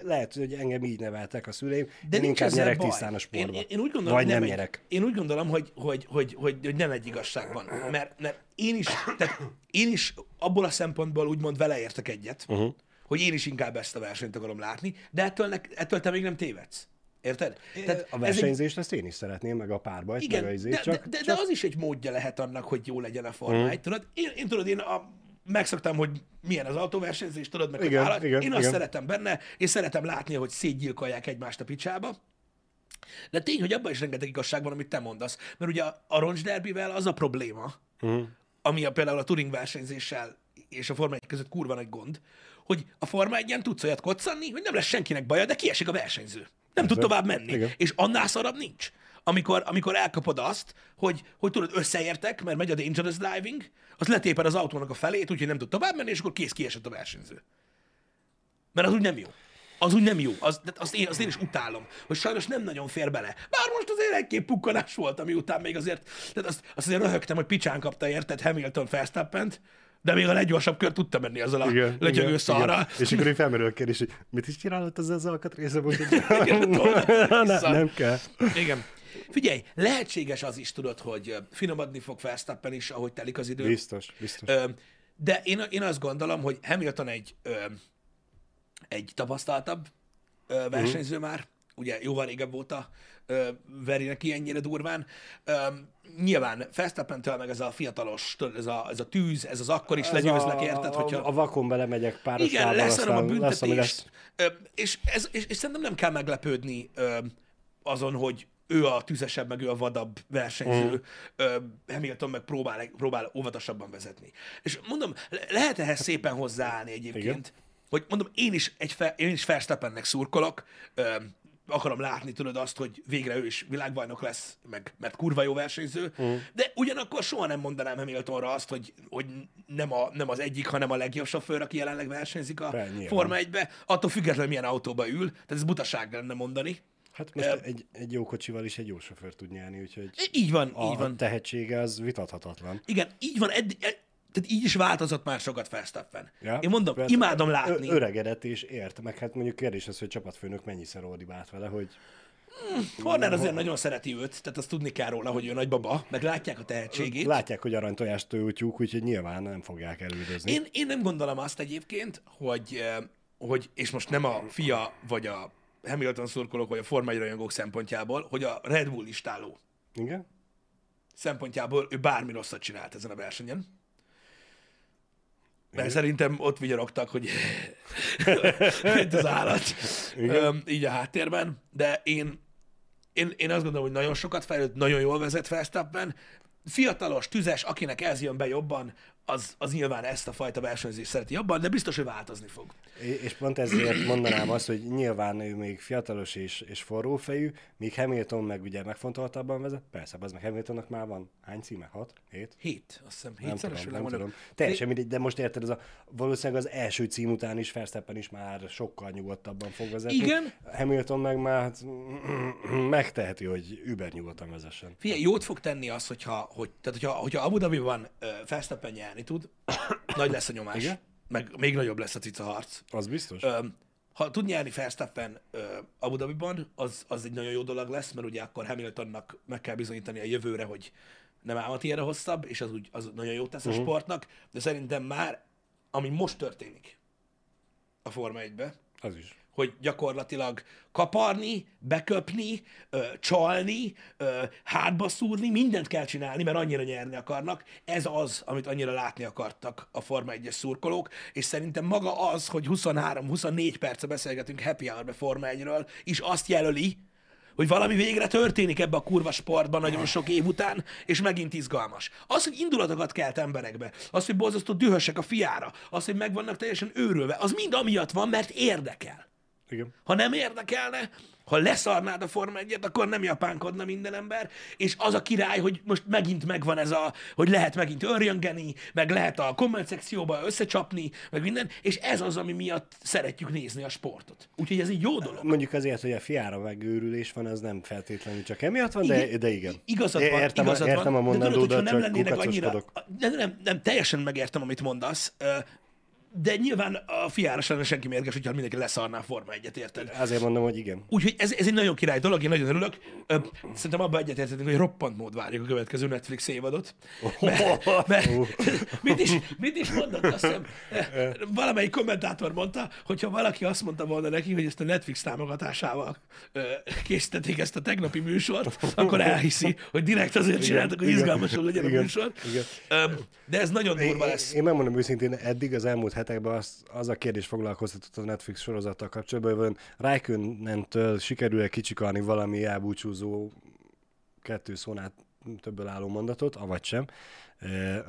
Lehet, hogy engem így neveltek a szüleim, De én nincs inkább nyerek baj. tisztán a sportban. Én, én, úgy gondolom, Vagy nem egy, nyerek. Én úgy gondolom, hogy, hogy, hogy, hogy, hogy nem egy igazság van. Mert, mert én is, tehát én is abból a szempontból úgymond vele értek egyet, uh-huh. hogy én is inkább ezt a versenyt akarom látni, de ettől, ne, ettől te még nem tévedsz. Érted? Tehát a ez egy, versenyzést ezt én is szeretném, meg a párbajt, igen, meg a izét, de, csak, de, de, csak de, az is egy módja lehet annak, hogy jó legyen a Forma Mhm. 1, tudod? Én, én tudod, én a, megszoktam, hogy milyen az autóversenyzés, tudod, meg Igen, állat. igen, Én azt igen. szeretem benne, és szeretem látni, hogy szétgyilkolják egymást a picsába. De tény, hogy abban is rengeteg igazság van, amit te mondasz. Mert ugye a, roncsderbivel az a probléma, Mhm. ami a, például a Turing versenyzéssel és a Forma 1 között kurva nagy gond, hogy a Forma 1 tudsz olyat koccanni, hogy nem lesz senkinek baja, de kiesik a versenyző. Nem tud tovább menni. Igen. És annál szarabb nincs. Amikor, amikor elkapod azt, hogy, hogy tudod, összeértek, mert megy a dangerous driving, az letéped az autónak a felét, úgyhogy nem tud tovább menni, és akkor kész kiesett a versenyző. Mert az úgy nem jó. Az úgy nem jó. Az, azt, én, azt én is utálom, hogy sajnos nem nagyon fér bele. Bár most azért egy-két pukkanás volt, ami után még azért, tehát azt, azt azért röhögtem, hogy picsán kapta érted Hamilton verstappen de még a leggyorsabb kör tudta menni azzal a Igen, lötyögő igen, szarral. igen. És akkor így felmerül a kérdés, hogy mit is csinálott az az alkatrésze? Most, Igen, tudod, ne, szar. nem kell. Igen. Figyelj, lehetséges az is, tudod, hogy ö, finomodni fog Verstappen is, ahogy telik az idő. Biztos, biztos. Ö, De én, én azt gondolom, hogy Hamilton egy, ö, egy tapasztaltabb ö, versenyző már, ugye jóval régebb óta ö, veri neki ennyire durván. Ö, nyilván Verstappentől meg ez a fiatalos, ez a, ez a tűz, ez az akkor is Ez legyőznek, a, érted? Hogyha... A, a vakon belemegyek páros Igen, leszarom a aztán lesz, büntetést. lesz. Ö, és, ez, és, és szerintem nem kell meglepődni ö, azon, hogy ő a tüzesebb, meg ő a vadabb versenyző, mm. Hamilton meg próbál, próbál óvatosabban vezetni. És mondom, le- lehet ehhez szépen hozzáállni egyébként, Igen. hogy mondom, én is, egy fe, én is Verstappennek szurkolok, akarom látni, tudod azt, hogy végre ő is világbajnok lesz, meg, mert kurva jó versenyző, mm. de ugyanakkor soha nem mondanám Hamiltonra azt, hogy, hogy nem, a, nem az egyik, hanem a legjobb sofőr, aki jelenleg versenyzik a Be. Forma 1-be, attól függetlenül milyen autóba ül, tehát ez butaság lenne mondani. Hát most egy, egy jó kocsival is egy jó sofőr tud nyerni, úgyhogy Így van, a így van. tehetsége az vitathatatlan. Igen, így van, edd, edd, tehát így is változott már sokat Verstappen. Ja? Én mondom, Mert imádom látni. Öregedett és ért, meg hát mondjuk kérdés az, hogy csapatfőnök mennyiszer ordibált vele, hogy Horner azért nagyon szereti őt, tehát azt tudni kell róla, hogy ő nagybaba, meg látják a tehetségét. látják, hogy aranytojást útjuk, úgyhogy nyilván nem fogják elüldözni. Én, én nem gondolom azt egyébként, hogy, hogy, és most nem a fia, vagy a Hamilton szurkolók, vagy a Forma 1 rajongók szempontjából, hogy a Red Bull listáló Igen? szempontjából ő bármi rosszat csinált ezen a versenyen. Mert szerintem ott vigyorogtak, hogy mint az állat, Öm, így a háttérben, de én, én, én azt gondolom, hogy nagyon sokat fejlődött, nagyon jól vezet Verstappen, fiatalos, tüzes, akinek ez jön be jobban, az, az nyilván ezt a fajta versenyzést szereti jobban, de biztos, hogy változni fog. És pont ezért mondanám azt, hogy nyilván ő még fiatalos és, és forrófejű, míg Hamilton meg ugye megfontoltabban vezet. Persze, az meg Hamiltonnak már van hány címe? Hat? Hét? Hét, azt hiszem, Nem hétszeres tudom, nem világbajnok. tudom. Teljesen mindegy, de most érted, ez a, valószínűleg az első cím után is Verstappen is már sokkal nyugodtabban fog vezetni. Igen. Hamilton meg már hát, megteheti, hogy über nyugodtan vezessen. Figyelj, jót fog tenni az, hogyha, hogy, tehát hogyha, hogyha Abu Dhabiban uh, Verstappen nyerni tud, nagy lesz a nyomás, Igen? meg még nagyobb lesz a cica harc. Az biztos? Öm, ha tud nyerni Verstappen Abu Dhabiban, az, az egy nagyon jó dolog lesz, mert ugye akkor Hamiltonnak meg kell bizonyítani a jövőre, hogy nem állat ilyenre hosszabb, és az, úgy, az nagyon jót tesz a sportnak, de szerintem már, ami most történik a Forma 1-be, Az is. Hogy gyakorlatilag kaparni, beköpni, ö, csalni, ö, hátba szúrni, mindent kell csinálni, mert annyira nyerni akarnak. Ez az, amit annyira látni akartak a Forma 1-es szurkolók, és szerintem maga az, hogy 23-24 perce beszélgetünk Happy Hour-be Forma 1-ről, is azt jelöli, hogy valami végre történik ebbe a kurva sportban nagyon sok év után, és megint izgalmas. Az, hogy indulatokat kelt emberekbe, az, hogy borzasztó dühösek a fiára, az, hogy meg vannak teljesen őrülve, az mind amiatt van, mert érdekel. Igen. Ha nem érdekelne, ha leszarnád a Forma 1 akkor nem japánkodna minden ember, és az a király, hogy most megint megvan ez a, hogy lehet megint örjöngeni, meg lehet a komment szekcióba összecsapni, meg minden, és ez az, ami miatt szeretjük nézni a sportot. Úgyhogy ez egy jó dolog. Mondjuk azért, hogy a fiára megőrülés van, az nem feltétlenül csak emiatt van, de, de igen. Igazad van, Értem, igazad a, értem van, a de tudod, hogyha mondandódat, nem lennének annyira... Nem, nem, nem, teljesen megértem, amit mondasz, de nyilván a fiára sem senki mérges, hogyha mindenki leszarná a Forma 1-et, érted? Azért mondom, hogy igen. Úgyhogy ez, ez egy nagyon király dolog, én nagyon örülök. Szerintem abban egyetértetünk, hogy roppant mód várjuk a következő Netflix évadot. Mert, mert mit, is, mit is mondott, azt hiszem, eh, valamelyik kommentátor mondta, hogyha valaki azt mondta volna neki, hogy ezt a Netflix támogatásával készítették ezt a tegnapi műsort, akkor elhiszi, hogy direkt azért csináltak, hogy Igen. izgalmasabb legyen a műsor. Igen. De ez nagyon Én, durva lesz. én megmondom őszintén, eddig az elmúlt hetekben az, az a kérdés foglalkoztatott a Netflix sorozattal kapcsolatban, hogy vajon Raikkonentől sikerül-e kicsikarni valami elbúcsúzó kettő szónál többől álló mondatot, avagy sem.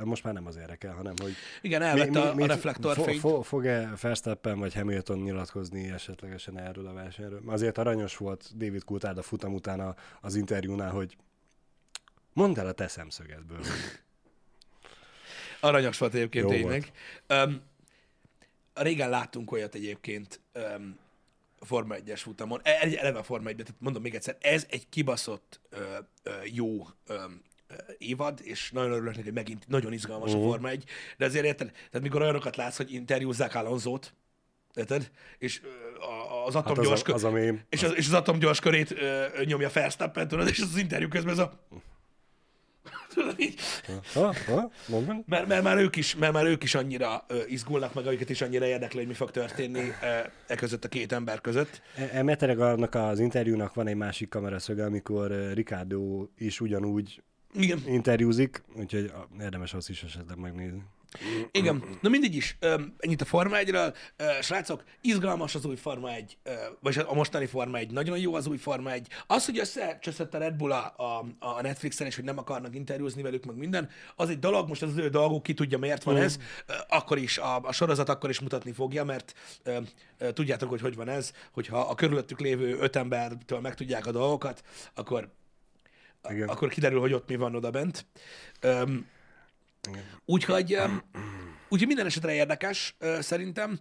Most már nem az érdekel, hanem hogy Igen, elvette a, a fo, reflektorfényt. fo, fog-e Verstappen vagy Hamilton nyilatkozni esetlegesen erről a versenyről? Azért aranyos volt David Coulthard a futam után a- az interjúnál, hogy mondd el a te szemszögedből. Aranyos volt egyébként Jó tényleg. Um, régen láttunk olyat egyébként um, Forma 1-es futamon, E- egy eleve Forma 1 tehát mondom még egyszer, ez egy kibaszott ö, ö, jó ö, évad, és nagyon örülök neki, hogy megint nagyon izgalmas Mhm. uh-huh. a Forma 1, de azért érted, tehát mikor olyanokat látsz, hogy interjúzzák Alonzót, érted? És az Hát az atomgyors a, az a mém. és az, és az atomgyors körét ö, nyomja Verstappen, tudod, és az, az interjú közben ez a... Ha, ha, mert, mert, már ők is, mert már ők is annyira izgulnak, meg őket is annyira érdekli, hogy mi fog történni e, e között a két ember között. E- E Meteregarnak az interjúnak van egy másik kameraszöge, amikor Ricardo is ugyanúgy Igen, interjúzik, úgyhogy érdemes azt is esetleg megnézni. Igen, na mindig is, ennyit a Forma 1-ről. Ö, Srácok, izgalmas az új Forma 1, ö, vagy a mostani Forma 1, nagyon jó az új Forma 1. Az, hogy összecseszett a Red Bull a, a, Netflixen, és hogy nem akarnak interjúzni velük, meg minden, az egy dolog, most ez az ő dolguk, ki tudja, miért van ez. Ö, Akkor is, a, a sorozat akkor is mutatni fogja, mert ö, ö, tudjátok, hogy hogy van ez, hogyha a körülöttük lévő öt embertől megtudják a dolgokat, akkor, Igen. akkor kiderül, hogy ott mi van oda bent. Öm, Úgyhogy, úgyhogy minden esetre érdekes szerintem,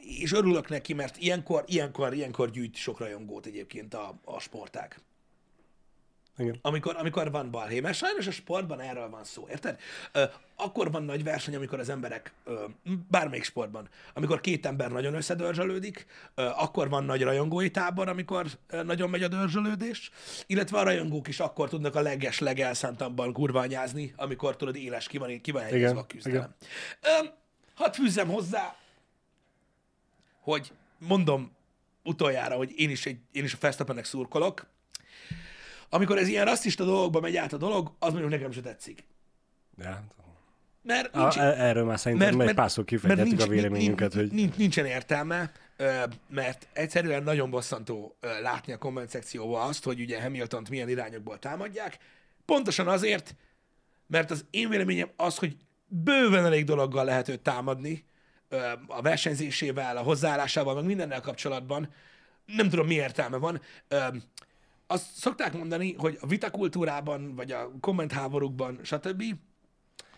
és örülök neki, mert ilyenkor, ilyenkor, ilyenkor gyűjt sok rajongót egyébként a, a sportág. Igen. Amikor, amikor van balhé. Mert sajnos a sportban erről van szó, érted? Akkor van nagy verseny, amikor az emberek, bármelyik sportban, amikor két ember nagyon összedörzsölődik, akkor van nagy rajongói tábor, amikor nagyon megy a dörzsölődés, illetve a rajongók is akkor tudnak a leges, legelszántabban kurványázni, amikor tudod, éles ki van, ki van Igen, a küzdelem. Ö, hadd fűzzem hozzá, hogy mondom utoljára, hogy én is, egy, én is a Verstappennek szurkolok, amikor ez ilyen rasszista dolgokba megy át a dolog, az mondjuk nekem se tetszik. Ja. Mert A, nincs, e- erről már szerintem egy párszor kifejtettük a véleményünket, nincs, hogy nincs, nincsen értelme, mert egyszerűen nagyon bosszantó látni a komment szekcióban azt, hogy ugye Hamilton-t milyen irányokból támadják. Pontosan azért, mert az én véleményem az, hogy bőven elég dologgal lehet őt támadni, a versenyzésével, a hozzáállásával, meg mindennel kapcsolatban. Nem tudom, mi értelme van. Azt szokták mondani, hogy a vitakultúrában, vagy a kommentháborúkban, stb.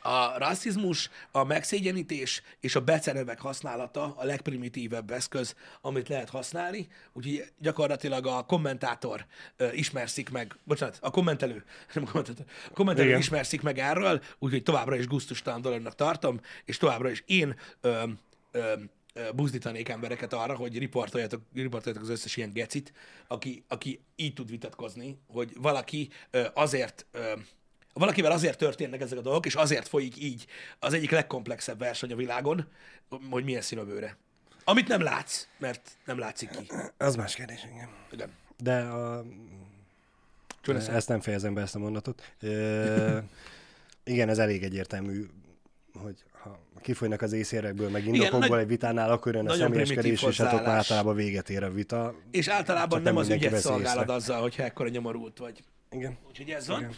A rasszizmus, a megszégyenítés és a becenevek használata a legprimitívebb eszköz, amit lehet használni, úgyhogy gyakorlatilag a kommentátor ö, ismerszik meg, bocsánat, a kommentelő, nem a kommentátor, a kommentelő Igen. ismerszik meg erről, úgyhogy továbbra is gusztustalan dolognak tartom, és továbbra is én ö, ö, buzdítanék embereket arra, hogy riportoljatok, riportoljatok az összes ilyen gecit, aki, aki így tud vitatkozni, hogy valaki azért valakivel azért történnek ezek a dolgok, és azért folyik így az egyik legkomplexebb verseny a világon, hogy milyen szín a bőre. Amit nem látsz, mert nem látszik ki. az más kérdés, igen. Igen. De a, Csúnya szem. ezt nem fejezem be ezt a mondatot. Ö, igen, ez elég egyértelmű, hogy ha kifolynak az észérekből, meg indokokból nagy- egy vitánál, akkor jön a személyeskedés, és hát ott már hozzáállás. általában véget ér a vita. És általában nem, nem az ügyet szolgálod észre. azzal, hogyha ekkora nyomorult vagy. Igen. Úgyhogy ez van. Igen.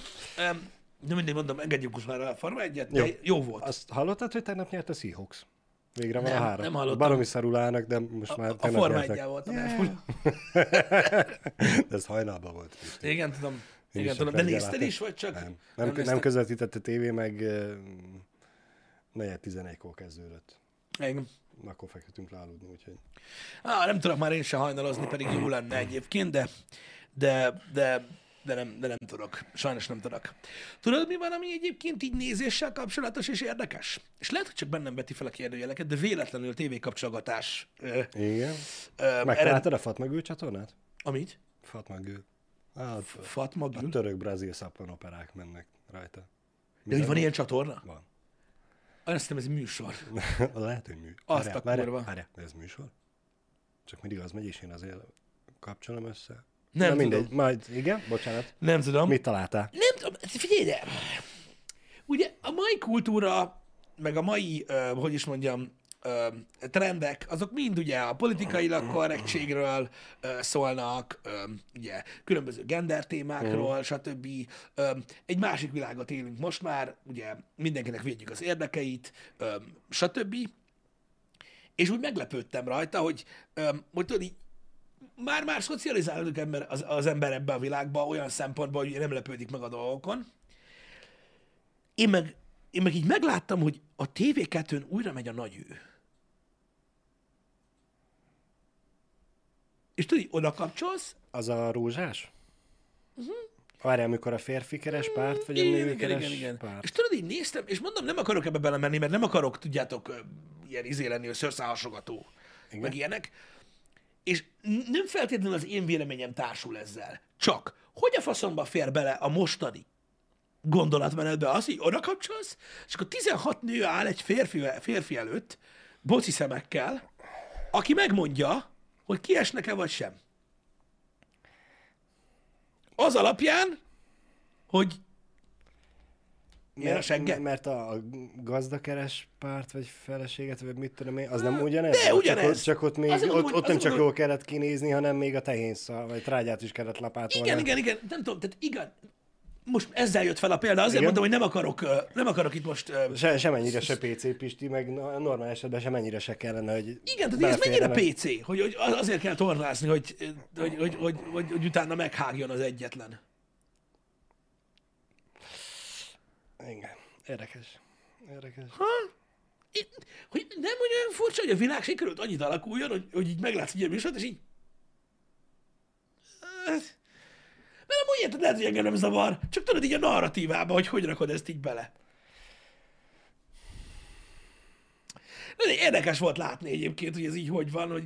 Um, de mindig mondom, engedjük most már a Forma 1 Jó. de jó volt. Azt hallottad, hogy tegnap nyert a Seahawks? Végre van Nem, a három. nem hallottam. Baromi szarul állnak, de most már a Forma nyertek. 1 voltam. De ez hajnalban volt. Igen, tudom. Én Igen, tudom. De nézted is, vagy csak? Nem, nem, nem, nem közvetített a tévé, meg negyed 11-kor kezdődött. Igen. Akkor feküdtünk le aludni, úgyhogy... Ah, nem tudok már én se hajnalozni, pedig jó lenne egyébként, de, de, de, de, nem, de nem tudok. Sajnos nem tudok. Tudod, mi van, ami egyébként így nézéssel kapcsolatos és érdekes? És lehet, hogy csak bennem veti fel a kérdőjeleket, de véletlenül tévékapcsolgatás. Igen. ö, ered... Megtaláltad a Fatma Gül csatornát? Amit? Fatma Gül. Ah, Fatma a Gül? török-brazil szappanoperák mennek rajta. De hogy van ilyen csatorna? Van. Azt hiszem, ez műsor. Lehet, hogy mű. Azt Várjál, a kurva. De ez műsor? Csak mindig az megy, és én azért kapcsolom össze. Nem Na mindegy, tudom. majd, igen, bocsánat. Nem tudom. Mit találtál? Nem tudom, figyelj ide! Ugye a mai kultúra, meg a mai, ö, hogy is mondjam, ö, trendek, azok mind ugye a politikailag korrektségről ö, szólnak, ö, ugye különböző gender témákról, stb. Ö, egy másik világot élünk most már, ugye mindenkinek védjük az érdekeit, ö, stb. És úgy meglepődtem rajta, hogy, ö, hogy tudod, így már-már szocializálódik ember, az, az ember ebbe a világba olyan szempontból, hogy nem lepődik meg a dolgokon. Én meg, én meg így megláttam, hogy a TV2-n újra megy a nagy ő. És tudod, oda kapcsolsz, Az a rózsás? Uh-huh. Várjál, amikor a férfi keres párt, vagy a igen, nő igen, keres igen, igen. párt? És tudod, így néztem, és mondom, nem akarok ebbe belemenni, mert nem akarok, tudjátok, ilyen izé lenni, hogy Igen. meg ilyenek. És nem feltétlenül az én véleményem társul ezzel. Csak, hogy a faszomba fér bele a mostani gondolatmenetbe az, hogy oda kapcsolsz, és akkor 16 nő áll egy férfi, férfi előtt, boci szemekkel, aki megmondja, hogy kiesnek-e vagy sem. Az alapján, hogy Milyen a segge? Mert a gazdakeres párt, vagy feleséget, vagy mit tudom én, az nem ugyanez? de Csak ugyanez. ott, csak ott még, Azt ott, mondom, ott nem csak mondom, jól kellett kinézni, hanem még a tehénszal, vagy trágyát is kellett lapátolni. Igen, igen, igen, nem tudom, tehát igen, most ezzel jött fel a példa, azért Igen. mondtam, hogy nem akarok, nem akarok itt most... Se, semennyire se PC Pisti, meg no- normál esetben semennyire se kellene, hogy Igen, tehát ez mennyire. PC, hogy, hogy az- azért kell tornázni, hogy, hogy, hogy, hogy, hogy, hogy utána meghágjon az egyetlen. Igen, érdekes. Érdekes. Itt, hogy nem hogy olyan furcsa, hogy a világ sikerült annyit alakuljon, hogy, hogy így meglátsz egy ilyen műsort, és így... Hát, Mert amúgy érted, lehet, hogy engem nem zavar, csak tudod így a narratívába, hogy hogy rakod ezt így bele. De érdekes volt látni egyébként, hogy ez így hogy van, hogy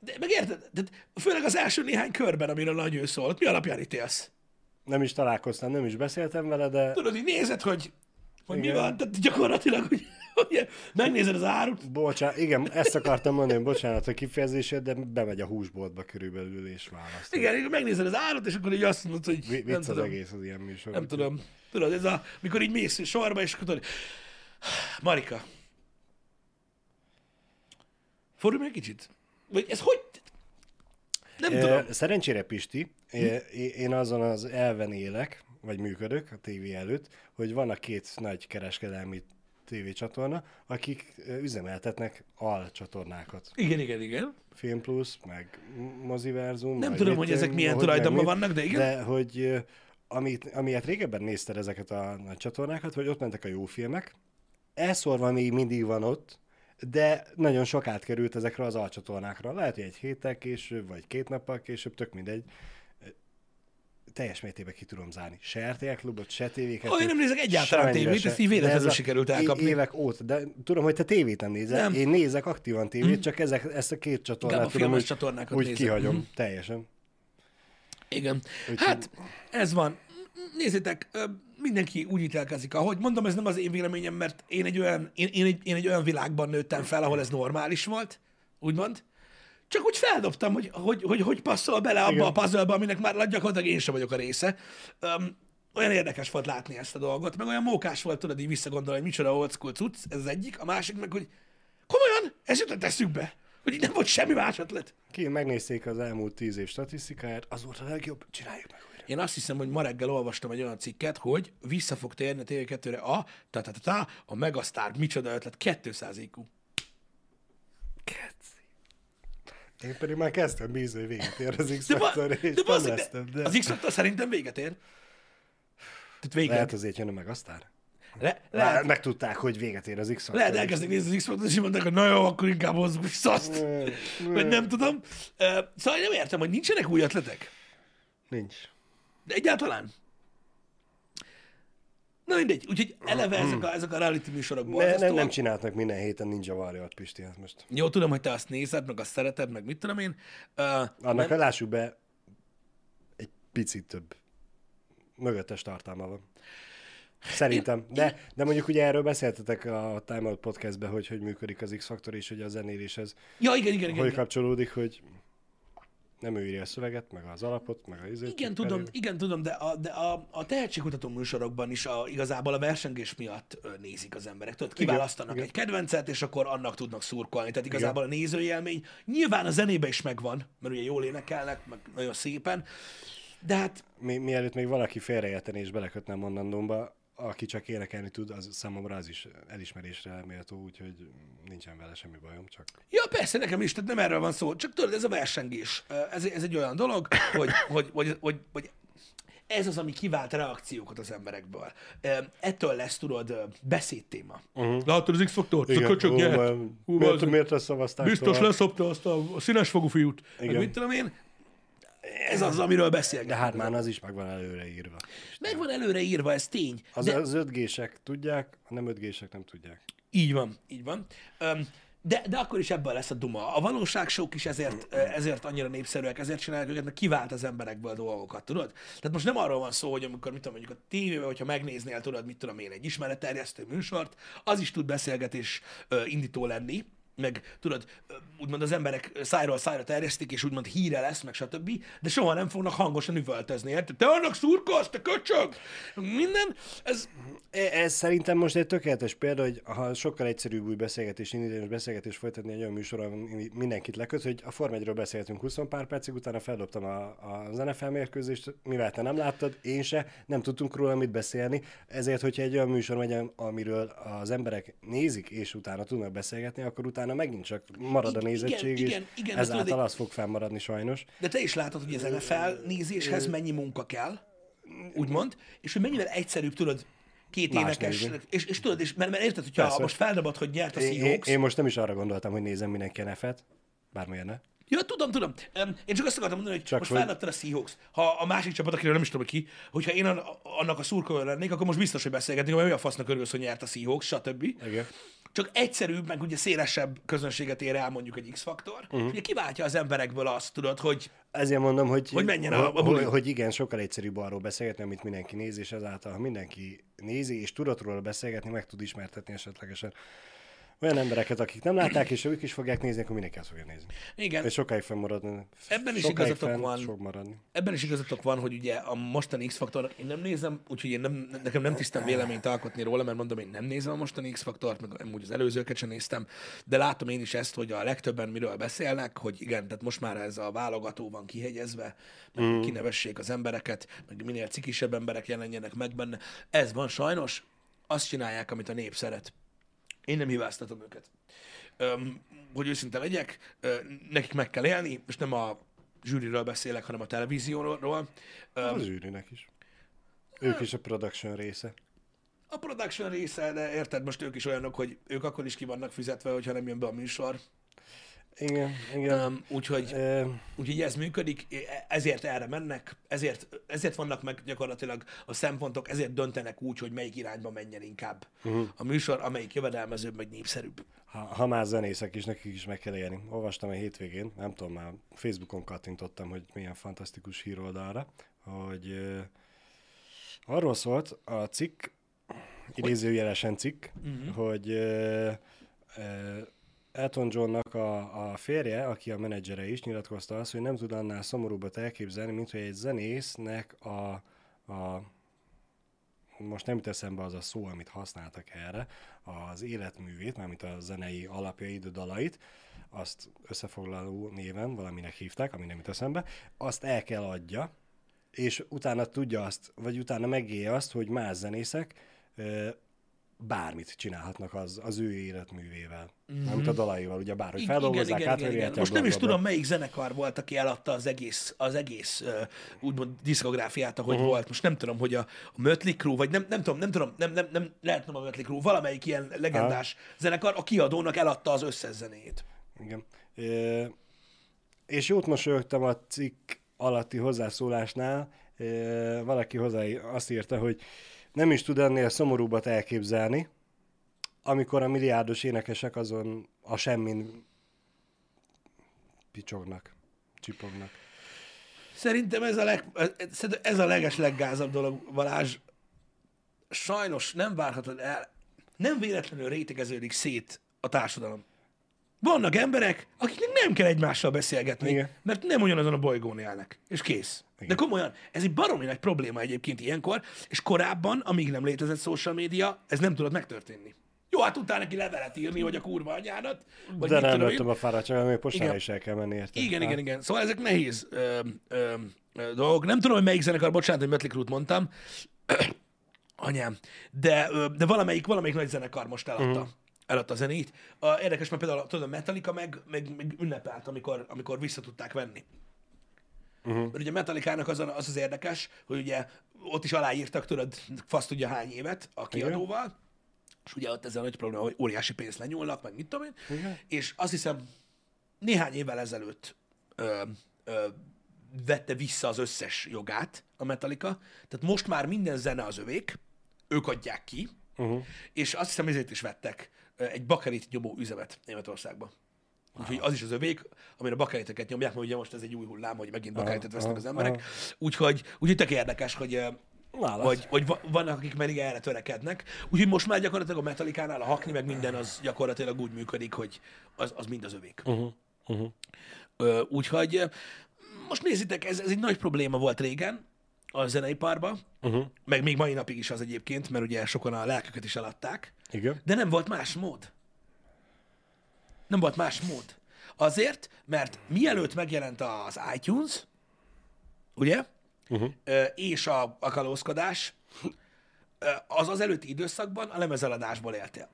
de meg érted? De főleg az első néhány körben, amiről nagy ő szólt, mi alapján ítélsz? Nem is találkoztam, nem is beszéltem vele, de Tudod, így nézed, hogy, hogy mi van, tehát gyakorlatilag, hogy, hogy megnézed az árut, bocsánat, igen, ezt akartam mondani, bocsánat a kifejezését, de bemegy a húsboltba körülbelül és választ. Igen, így megnézed az árat, és akkor így azt mondod, hogy Vi- nem az tudom, egész az ilyen műsor. nem tudom. Tudod, ez a, mikor így mész sorba, és akkor tudod, Marika, fordulj meg egy kicsit. Vagy ez hogy? Nem tudom. Szerencsére Pisti, e, én azon az elven élek, vagy működök a tévé előtt, hogy van a két nagy kereskedelmi tévécsatorna, akik üzemeltetnek alcsatornákat. Igen, igen, igen. Film Plus, meg Moziverzum. Nem tudom, hogy ezek milyen tulajdonban vannak, de igen. De hogy amit, amilyet régebben nézted ezeket a nagy csatornákat, hogy ott mentek a jó filmek, elszórva még mindig van ott, de nagyon sok átkerült ezekre az alcsatornákra. Lehet, hogy egy héttel később, vagy két nappal később, tök mindegy. Teljes mértékben ki tudom zárni. Se RTL klubot, se tv Ó, én nem nézek egyáltalán tévét, ezt így véletlenül sikerült elkapni. Évek óta, de tudom, hogy te tévét nem nézel. Nem. Én nézek aktívan tévét, csak ezek, ezt a két csatornát Inkább a tudom, hogy, csatornákat úgy nézem. kihagyom, Mhm. teljesen. Igen. Úgyhogy- Hát, ez van. Nézzétek, mindenki úgy ítélkezik, ahogy mondom, ez nem az én véleményem, mert én egy olyan, én, én, egy, én egy olyan világban nőttem fel, ahol ez normális volt, úgymond. Csak úgy feldobtam, hogy hogy, hogy, hogy passzol bele abba Igen. a puzzle amit már gyakorlatilag én sem vagyok a része. Um, olyan érdekes volt látni ezt a dolgot, meg olyan mókás volt, tudod, így visszagondolni, hogy micsoda old school cucc, ez az egyik, a másik meg, hogy komolyan, ez jutott eszükbe, hogy így nem volt semmi más ötlet. Ki megnézték az elmúlt tíz év statisztikáját, az volt a legjobb, csináljuk meg újra. Én azt hiszem, hogy ma reggel olvastam egy olyan cikket, hogy vissza fog térni a TV2-re a, ta, ta, ta, ta, a Megasztár, micsoda ötlet, 200 IQ. Én pedig már kezdtem bízni, hogy véget ér az x Factor, és de, de, de... az x szerintem véget ér. Tehát véget. Lehet azért jönne meg aztán. Le, Lehet. lehet, Megtudták, hogy véget ér az x Factor. lehet elkezdik nézni az x és mondták, hogy na jó, akkor inkább hozzuk vissza azt. Vagy nem tudom. Szóval nem értem, hogy nincsenek új ötletek. Nincs. De egyáltalán. Na mindegy, úgyhogy eleve ezek a, ezek a reality műsorok Ne, nem, nem csinálnak minden héten Ninja Warrior Pisti, hát most. Jó, tudom, hogy te azt nézed, meg azt szereted, meg mit tudom én. Uh, Annak, nem... lássuk be, egy picit több mögöttes tartalma van. Szerintem. De, de mondjuk ugye erről beszéltetek a Time Out podcastben, hogy hogy működik az X-faktor, és hogy a zenéléshez ja, igen, igen, igen. hogy igen. kapcsolódik, hogy nem ő írja a szöveget, meg az alapot, meg a izét. Igen, tudom, elő- igen, tudom, de a, de a, a tehetségkutató műsorokban is a, igazából a versengés miatt nézik az emberek. Tudod, kiválasztanak igen. egy kedvencet, és akkor annak tudnak szurkolni. Tehát igazából a nézőélmény nyilván a zenébe is megvan, mert ugye jól énekelnek, meg nagyon szépen, de hát Mi, mielőtt még valaki félreérteni és belekötne mondandómba, aki csak énekelni tud, az számomra az is elismerésre méltó, úgyhogy nincsen vele semmi bajom, csak Ja, persze, nekem is, tehát nem erről van szó. Csak tudod, ez a versengés. Ez, ez egy olyan dolog, hogy, hogy, hogy, hogy, hogy ez az, ami kivált reakciókat az emberekből. Ettől lesz, tudod, beszédtéma. Uh-huh. Látod az X-faktort? Igen, már- Hú, miért, meg. miért leszavazták Biztos tovább? leszopta azt a, a színes fogú fiút. Meg Igen. mit tudom én? Ez az, amiről beszélgetünk. De hát már az is meg van előre írva. Meg van előre írva, ez tény. Az, De az 5G-sek tudják, a nem 5G-sek nem tudják. Így van, így van. De, de akkor is ebből lesz a duma. A valóságsók is ezért, ezért annyira népszerűek, ezért csinálják őket, mert kivált az emberekből a dolgokat, tudod? Tehát most nem arról van szó, hogy amikor, mit tudom, mondjuk a tévében, hogyha megnéznél, tudod, mit tudom én, egy ismeretterjesztő műsort, az is tud beszélgetés indító lenni, meg tudod, úgymond az emberek szájról szájra terjesztik, és úgymond híre lesz, meg stb., de soha nem fognak hangosan üvöltözni, érted? Te annak szurkolsz, te köcsög! Minden, ez, E- Ez szerintem most egy tökéletes példa, hogy ha sokkal egyszerűbb új beszélgetés, indítani beszélgetés folytatni egy olyan műsorral, mindenkit leköt, hogy a Form 1 beszéltünk 20 pár percig, utána feldobtam a, a NFL mérkőzést, mivel te nem láttad, én se, nem tudtunk róla mit beszélni, ezért, hogyha egy olyan műsor megy, amiről az emberek nézik, és utána tudnak beszélgetni, akkor utána megint csak marad a Igen, nézettség, igen, és igen, de ezáltal tudod, az fog fennmaradni sajnos. de te is látod, hogy az NFL nézéshez mennyi munka kell, úgymond, és hogy mennyivel egyszerűbb, tudod, két Más énekes, nézni. és, és tudod, és, mert, mert érted, hogyha Persze. most feldobod, hogy nyert a Én, én, Seahawks, én most nem is arra gondoltam, hogy nézem mindenki NFL-t, bármilyen ne. Ja, tudom, tudom. Én csak azt akartam mondani, hogy Csak most hogy- feladtad a Seahawks. Ha a másik csapat, akiről nem is tudom ki, hogyha én an- annak a szurkoló lennék, akkor most biztos, hogy beszélgetnénk, hogy mi a fasznak örülsz, hogy nyert a Seahawks, stb. Igen. Csak egyszerűbb, meg ugye szélesebb közönséget ér el mondjuk egy X-faktor, uh-huh. ugye kiváltja az emberekből azt, tudod, hogy Ezért mondom, hogy, Hogy menjen a- a hogy, hogy igen, sokkal egyszerűbb arról beszélgetni, amit mindenki néz, és ezáltal, ha mindenki nézi, és tudott róla beszélgetni, meg tud ismertetni esetlegesen olyan embereket, akik nem látták, és ők is fogják nézni, akkor mindenki azt fogja nézni. igen, És sokáig fennmaradni. Ebben is sokáig igazatok fenn van. Sok maradni. ebben is igazatok van, hogy ugye a mostani X-faktor, én nem nézem, úgyhogy én nem, nekem nem tisztem véleményt alkotni róla, mert mondom, én nem nézem a mostani X-faktort, meg amúgy az előzőket sem néztem, de látom én is ezt, hogy a legtöbben miről beszélnek, hogy igen, tehát most már ez a válogató van kihegyezve, meg mm. kinevessék az embereket, meg minél cikisebb emberek jelenjenek meg benne. Ez van sajnos, azt csinálják, amit a nép szeret. Én nem hibáztatom őket. Öm, hogy őszinte legyek, ö, nekik meg kell élni, és nem a zsűriről beszélek, hanem a televízióról. Öm, Az zsűrinek is. Ők is a production része. a production része, de érted, most ők is olyanok, hogy ők akkor is ki vannak fizetve, hogyha nem jön be a műsor. Igen, igen. Öm, úgyhogy, Ö, úgyhogy ez működik, ezért erre mennek, ezért, ezért vannak meg gyakorlatilag a szempontok, ezért döntenek úgy, hogy melyik irányba menjen inkább uh-huh. a műsor, amelyik jövedelmezőbb, meg népszerűbb. Ha, ha már zenészek is, nekik is meg kell élni. Olvastam a hétvégén, nem tudom, már Facebookon kattintottam, hogy milyen fantasztikus híroldalra, hogy uh, arról szólt a cikk, idézőjelesen cikk, uh-huh. hogy uh, uh, Elton Johnnak a, a férje, aki a menedzsere is, nyilatkozta azt, hogy nem tud annál szomorúbbat elképzelni, mint hogy egy zenésznek a, a most nem jut eszembe az a szó, amit használtak erre, az életművét, mármint a zenei alapjait, a dalait, azt összefoglaló néven valaminek hívták, ami nem jut eszembe, azt el kell adja, és utána tudja azt, vagy utána megélje azt, hogy más zenészek bármit csinálhatnak az, az ő életművével. Mm-hmm. Amit a dalaival, ugye bárhogy feldolgozzák, igen, igen, igen. átverják. Most nem is tudom, melyik zenekar volt, aki eladta az egész, az egész uh, úgymond diszkográfiát, ahogy uh-huh. volt. Most nem tudom, hogy a, a Mötley Crüe, vagy nem, nem tudom, nem tudom, nem, nem, nem lehet nem a Mötley Crüe, valamelyik ilyen legendás ha. zenekar a kiadónak eladta az összes zenét. Igen. E, és jót mosolyogtam a cikk alatti hozzászólásnál, e, valaki hozzá azt írta, hogy nem is tud ennél szomorúbbat elképzelni, amikor a milliárdos énekesek azon a semmin picsognak, csipognak. Szerintem ez a, leg, ez a leges leggázabb dolog, Balázs. Sajnos nem várhatod el, nem véletlenül rétegeződik szét a társadalom. Vannak emberek, akiknek nem kell egymással beszélgetni, Igen. mert nem ugyanazon a bolygón élnek. És kész. Igen. De komolyan, ez egy baromi nagy probléma egyébként ilyenkor, és korábban, amíg nem létezett social média, ez nem tudott megtörténni. Jó, hát tudtál neki levelet írni, hogy a kurva anyádat, vagy De nem vettem a fáradtságot, még postára Igen. is el kell menni érte. Igen, igen, igen. Szóval ezek nehéz ö, ö, ö, dolgok. Nem tudom, hogy melyik zenekar, bocsánat, hogy Mötley mondtam. Anyám. De, ö, de valamelyik, valamelyik nagy zenekar most eladta. Mm. Eladta a zenét. A, érdekes, mert például tudod, a Metallica meg, meg, meg ünnepelt, amikor, amikor vissza tudták venni. Uh-huh. Mert ugye Metallica-nak az, az az érdekes, hogy ugye ott is aláírtak, tudod, fasz tudja hány évet a kiadóval, és ugye ott ez a nagy probléma, hogy óriási pénzt lenyúlnak, meg mit tudom én, Igen. és azt hiszem néhány évvel ezelőtt ö, ö, vette vissza az összes jogát a Metallica, tehát most már minden zene az övék, ők adják ki, Uh-huh. és azt hiszem ezért is vettek egy bakelit nyomó üzemet Németországba. Úgyhogy az is az övék, amire bakeliteket nyomják, mert ugye most ez egy új hullám, hogy megint bakelitet vesznek az emberek. Úgyhogy, úgyhogy tök érdekes, hogy, Válasz. Vagy, vagy va- vannak, akik pedig erre törekednek. Úgyhogy most már gyakorlatilag a Metallicánál a hakni, meg minden az gyakorlatilag úgy működik, hogy az, az mind az övék. Uh-huh. Uh-huh. Úgyhogy most nézzétek, ez, ez egy nagy probléma volt régen a zeneiparban, Uh-huh. meg még mai napig is az egyébként, mert ugye sokan a lelküket is eladták, Igen. de nem volt más mód. Nem volt más mód. Azért, mert mielőtt megjelent az iTunes, ugye, Uh-huh. és a, a kalózkodás, az az előtti időszakban a lemezeladásból éltél.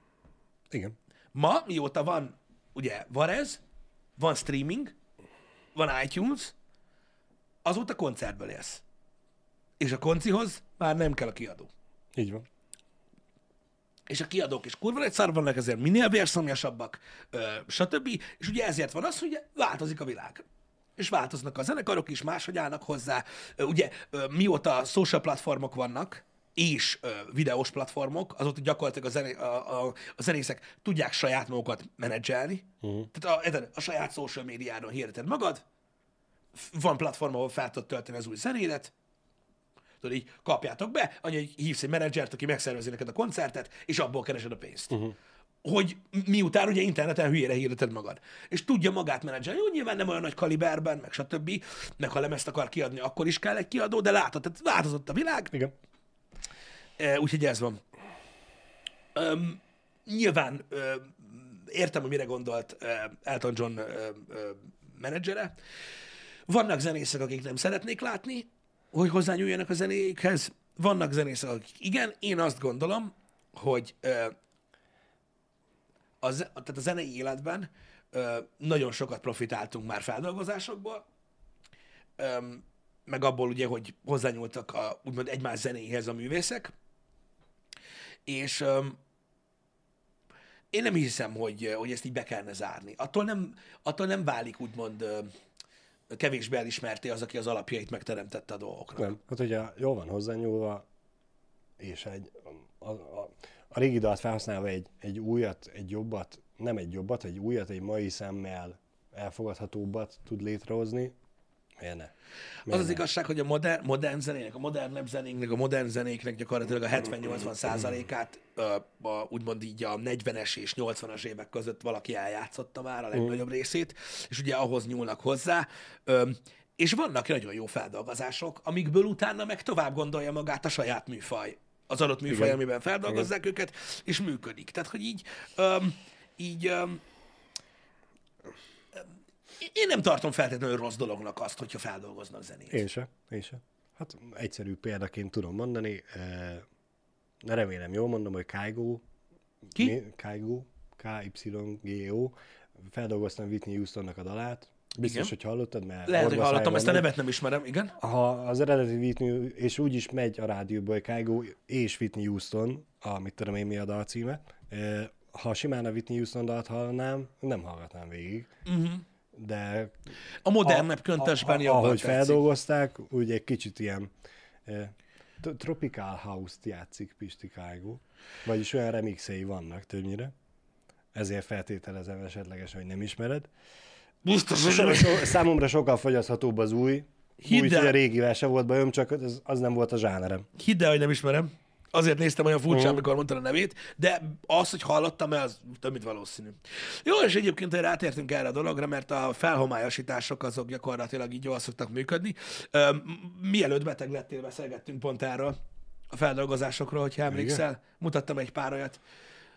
Igen. Ma, mióta van, ugye, Varez, van streaming, van iTunes, azóta koncertből élsz. És a koncihoz már nem kell a kiadó. Így van. És a kiadók is kurva egy szar vannak, ezért minél vérszomjasabbak, ö, stb. És ugye ezért van az, hogy változik a világ. És változnak a zenekarok is, máshogy állnak hozzá. Ugye mióta social platformok vannak, és ö, videós platformok, azóta gyakorlatilag a, zené, a, a, a zenészek tudják saját magukat menedzselni. Uh-huh. Tehát a, érted, a saját social médiáron hirdeted magad, van platform, ahol fel tudod tölteni az új zenédet, tudod így, kapjátok be, annyi, hogy hívsz egy menedzsert, aki megszervezi neked a koncertet, és abból keresed a pénzt. Uh-huh. Hogy miután ugye interneten hülyére hirdeted magad. És tudja magát menedzselni. Jó, nyilván nem olyan nagy kaliberben, meg stb. Meg ha lemezt akar kiadni, akkor is kell egy kiadó, de látod, tehát változott a világ, Igen. E, úgyhogy ez van. Öm, nyilván ö, értem, hogy mire gondolt ö, Elton John menedzsere. Vannak zenészek, akik nem szeretnék látni, hogy hozzányúljanak a zenéikhez. Vannak zenészek, akik igen. Én azt gondolom, hogy ö, a, ze- tehát a zenei életben nagyon sokat profitáltunk már feldolgozásokból, meg abból ugye, hogy hozzányúltak a, úgymond egymás zenéhez a művészek, és én nem hiszem, hogy, hogy ezt így be kellene zárni. Attól nem, attól nem válik úgymond kevésbé elismerté az, aki az alapjait megteremtette a dolgoknak. Nem. Hát ugye jól van hozzányúlva, és egy, a, a, a régi dalt felhasználva egy, egy újat, egy jobbat, nem egy jobbat, egy újat, egy mai szemmel elfogadhatóbbat tud létrehozni, miért ne? Az Miért az ne? igazság, hogy a modern, modern zenének, a modernebb zenénknek, a modern zenéknek gyakorlatilag a 70-80 százalékát a, úgymond így a 40-es és 80-as évek között valaki eljátszotta már a legnagyobb részét, és ugye ahhoz nyúlnak hozzá. És vannak nagyon jó feldolgozások, amikből utána meg tovább gondolja magát a saját műfaj. Az adott műfaj, Igen. amiben feldolgozzák őket, és működik. Tehát, hogy így, így én nem tartom feltétlenül rossz dolognak azt, hogyha feldolgoznak zenét. Én se, én se. Hát egyszerű példaként tudom mondani, eh, remélem jól mondom, hogy Kaigo, Ki? Mi? Kaigo, K-Y-G-O, feldolgoztam Whitney Houstonnak a dalát, biztos, Igen. hogy hallottad, mert Lehet, hogy hallottam, ezt a nevet nem ismerem, igen. Ha az eredeti Whitney, és úgy is megy a rádióból, hogy Kaigo és Whitney Houston, amit tudom én mi a dal címe, eh, ha simán a Whitney Houston dalt hallanám, nem hallgatnám végig. Uh-huh. De A modernebb köntösben a- jobban Ahogy tetszik. feldolgozták, úgy egy kicsit ilyen t- Tropical House-t játszik Pisti Kaigo. Vagyis olyan remixei vannak többnyire. Ezért feltételezem esetlegesen, hogy nem ismered. Biztos, So, so, számomra sokkal fogyaszthatóbb az új. Hidd új, hogy a régivel se volt bajom, csak az, az nem volt a zsánerem. hidd el, hogy nem ismerem. Azért néztem olyan furcsán, Mhm. amikor mondta a nevét, de az, hogy hallottam el, az több mint valószínű. Jó, és egyébként rátértünk erre a dologra, mert a felhomályosítások azok gyakorlatilag így jól szoktak működni. Mielőtt beteg lettél, beszélgettünk pont erről a feldolgozásokról, hogyha emlékszel. Mutattam egy pár olyat.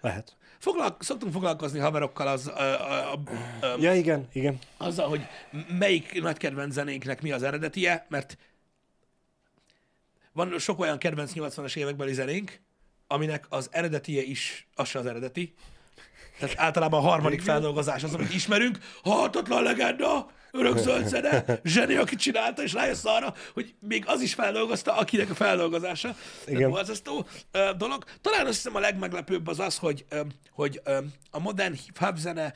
Lehet. Foglalk, szoktunk foglalkozni haverokkal az, a, a, a, a, Ja, igen, igen. azzal, hogy melyik nagy kedvenc zenénknek mi az eredetie, mert van sok olyan kedvenc 80-as évekbeli zenénk, aminek az eredetie is, az se az eredeti. Tehát általában a harmadik feldolgozás az, amit ismerünk. Halhatatlan legenda, örökzöld zene, zseni, aki csinálta, és rájössz arra, hogy még az is feldolgozta, akinek a feldolgozása. Igen. Borzasztó dolog. Talán azt hiszem a legmeglepőbb az az, hogy, hogy a modern hip-hop zene,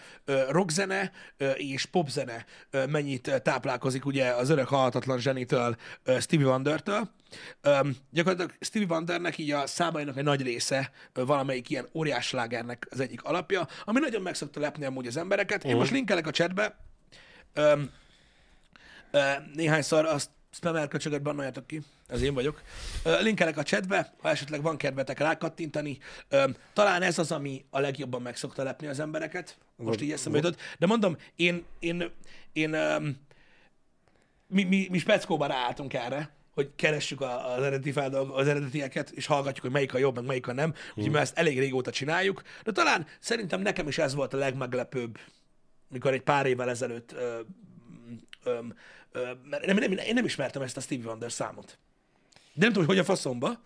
rockzene és popzene ö, mennyit táplálkozik ugye az örök halhatatlan zsenitől, Stevie Wondertől. Um, gyakorlatilag Stevie Wondernek így a számainak egy nagy része valamelyik ilyen óriás slágernek az egyik alapja, ami nagyon meg szokta lepni amúgy az embereket. Én most linkelek a chatbe, um, uh, néhányszor azt spammer köcsögöt bannoljatok ki, ez én vagyok. Ö, linkelek a chatbe, ha esetleg van kedvetek rákattintani. Ö, talán ez az, ami a legjobban meg szokta lepni az embereket. Most így eszembe jutott. De mondom, én, én, én öm, mi, mi, mi speckóban ráálltunk erre, hogy keressük a- az, eredeti feldolg, az eredetieket, és hallgatjuk, hogy melyik a jobb, meg melyik a nem. Úgyhogy mi ezt elég régóta csináljuk. De talán szerintem nekem is ez volt a legmeglepőbb, mikor egy pár évvel ezelőtt ö, ö, ö, mert nem, nem, én nem ismertem ezt a Stevie Wonder számot. De nem tudom, hogy a faszomba.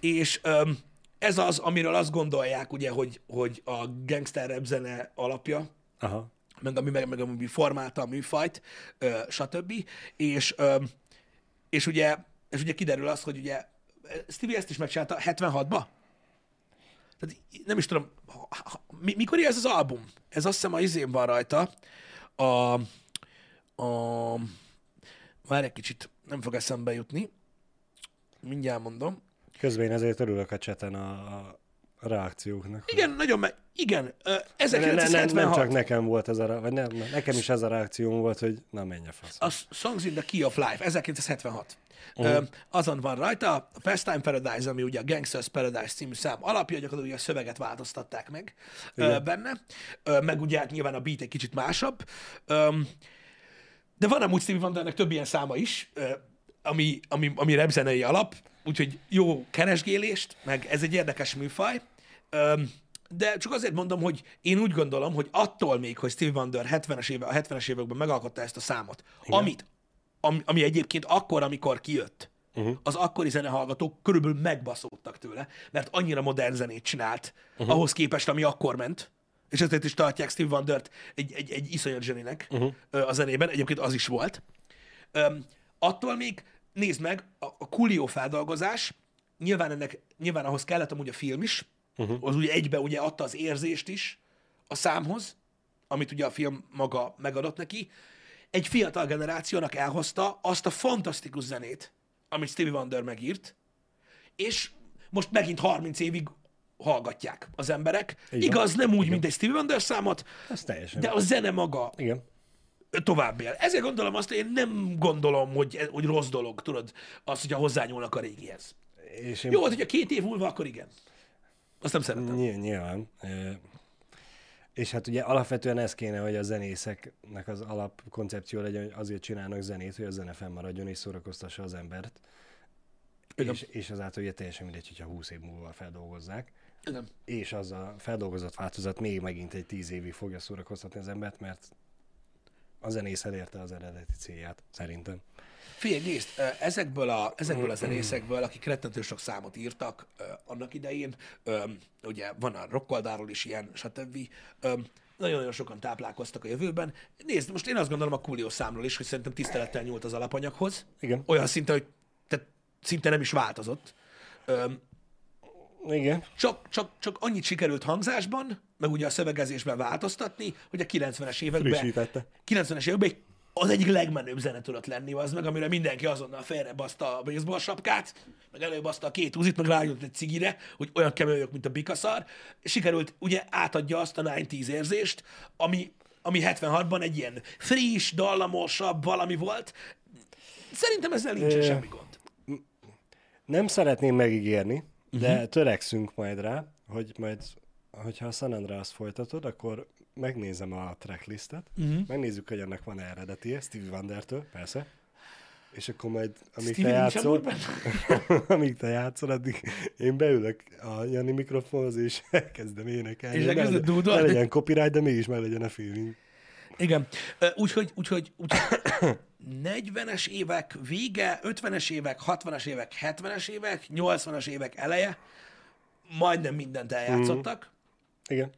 És öm, ez az, amiről azt gondolják, ugye, hogy, hogy a gangster rap zene alapja, Aha. meg ami, meg, meg ami formálta a műfajt, ö, stb. És, ö, és, ugye, és ugye kiderül az, hogy ugye Stevie ezt is megcsinálta 76-ba. Tehát nem is tudom, mi, mikor ez az album? Ez azt hiszem a izén van rajta. A, a, várj egy kicsit, nem fog eszembe jutni. Mindjárt mondom. Közben én ezért örülök a cseten a, a reakcióknak. Igen, nagyon meg, igen, ö, Ne, ne, ne, 1976. nem csak nekem volt ez a, vagy nem, nekem is ez a reakcióm volt, hogy na menj a fasz. a Songs in the Key of Life, 1976. Uh-huh. azon van rajta, a Pastime Paradise, ami ugye a Gangsters Paradise című szám alapja, gyakorlatilag ugye a szöveget változtatták meg ö, benne, meg ugye hát nyilván a beat egy kicsit másabb. De van amúgy Stevie Wondernek több ilyen száma is, ami, ami, ami repzenei alap, úgyhogy jó keresgélést, meg ez egy érdekes műfaj. Öm, de csak azért mondom, hogy én úgy gondolom, hogy attól még, hogy Stevie Wonder 70-es éve, a 70-es években megalkotta ezt a számot, amit, ami, ami egyébként akkor, amikor kijött, uh-huh. az akkori zenehallgatók körülbelül megbaszódtak tőle, mert annyira modern zenét csinált, uh-huh. ahhoz képest, ami akkor ment, és ezért is tartják Steve Wondert egy, egy, egy iszonyat zseninek uh-huh. a zenében, egyébként az is volt. Öm, attól még, nézd meg, a, a Coolio feldolgozás, nyilván, ennek, nyilván ahhoz kellett amúgy a film is, uh-huh. az ugye egybe ugye adta az érzést is a számhoz, amit ugye a film maga megadott neki. Egy fiatal generációnak elhozta azt a fantasztikus zenét, amit Stevie Wonder megírt, és most megint 30 évig hallgatják az emberek. van. Igaz, nem úgy, mint egy Stevie Wonder számot, de a zene maga Igen. Tovább él. Ezért gondolom azt, hogy én nem gondolom, hogy, hogy rossz dolog, tudod, az, hogyha hozzányúlnak a régihez. És én Jó, hát, hogyha két év múlva, akkor igen. Azt nem szeretem. Ny- nyilván. És hát ugye alapvetően ez kéne, hogy a zenészeknek az alapkoncepció legyen, hogy azért csinálnak zenét, hogy a zene fennmaradjon és szórakoztassa az embert. Igen. És, és azáltal ugye teljesen mindegy, hogyha 20 év múlva feldolgozzák. Igen. És az a feldolgozott változat még megint egy 10 évig fogja szórakoztatni az embert, mert a zenész elérte az eredeti célját, szerintem. Figyelj, nézd, ezekből a, ezekből a zenészekből, akik rettentő sok számot írtak annak idején, ugye van a rockoldáról is ilyen, stb. Nagyon-nagyon sokan táplálkoztak a jövőben. Nézd, most én azt gondolom a Coolio számról is, hogy szerintem tisztelettel nyúlt az alapanyaghoz. Igen. Olyan szinte, hogy tehát szinte nem is változott. Igen. csak, csak, csak annyit sikerült hangzásban, meg ugye a szövegezésben változtatni, hogy a 90-es években, Frissítette. 90-es években az egyik legmenőbb zene tudott lenni az meg, amire mindenki azonnal félrebaszta a baseball sapkát, meg előbaszta a két uzit, meg rájött egy cigire, hogy olyan kemény mint a bikaszar. Sikerült, ugye átadja azt a 90 érzést, ami, ami 76-ban egy ilyen friss, dallamosabb valami volt. Szerintem ezzel nincsen semmi gond. Nem szeretném megígérni, de uh-huh. törekszünk majd rá, hogy majd, hogyha a San Andreas folytatod, akkor megnézem a tracklistet, uh-huh. megnézzük, hogy ennek van eredeti, Stevie Wondertől, persze, és akkor majd, amíg te Stevie nincs játszol, amíg te játszol, addig én beülök a Jani mikrofonhoz, és elkezdem énekelni. És elkezded dúdolni? Ne legyen copyright, de mégis meg legyen a feeling. Igen. Úgyhogy, úgyhogy, úgyhogy 40-es évek vége, 50-es évek, 60-as évek, 70-es évek, 80-as évek eleje, majdnem mindent eljátszottak, Igen.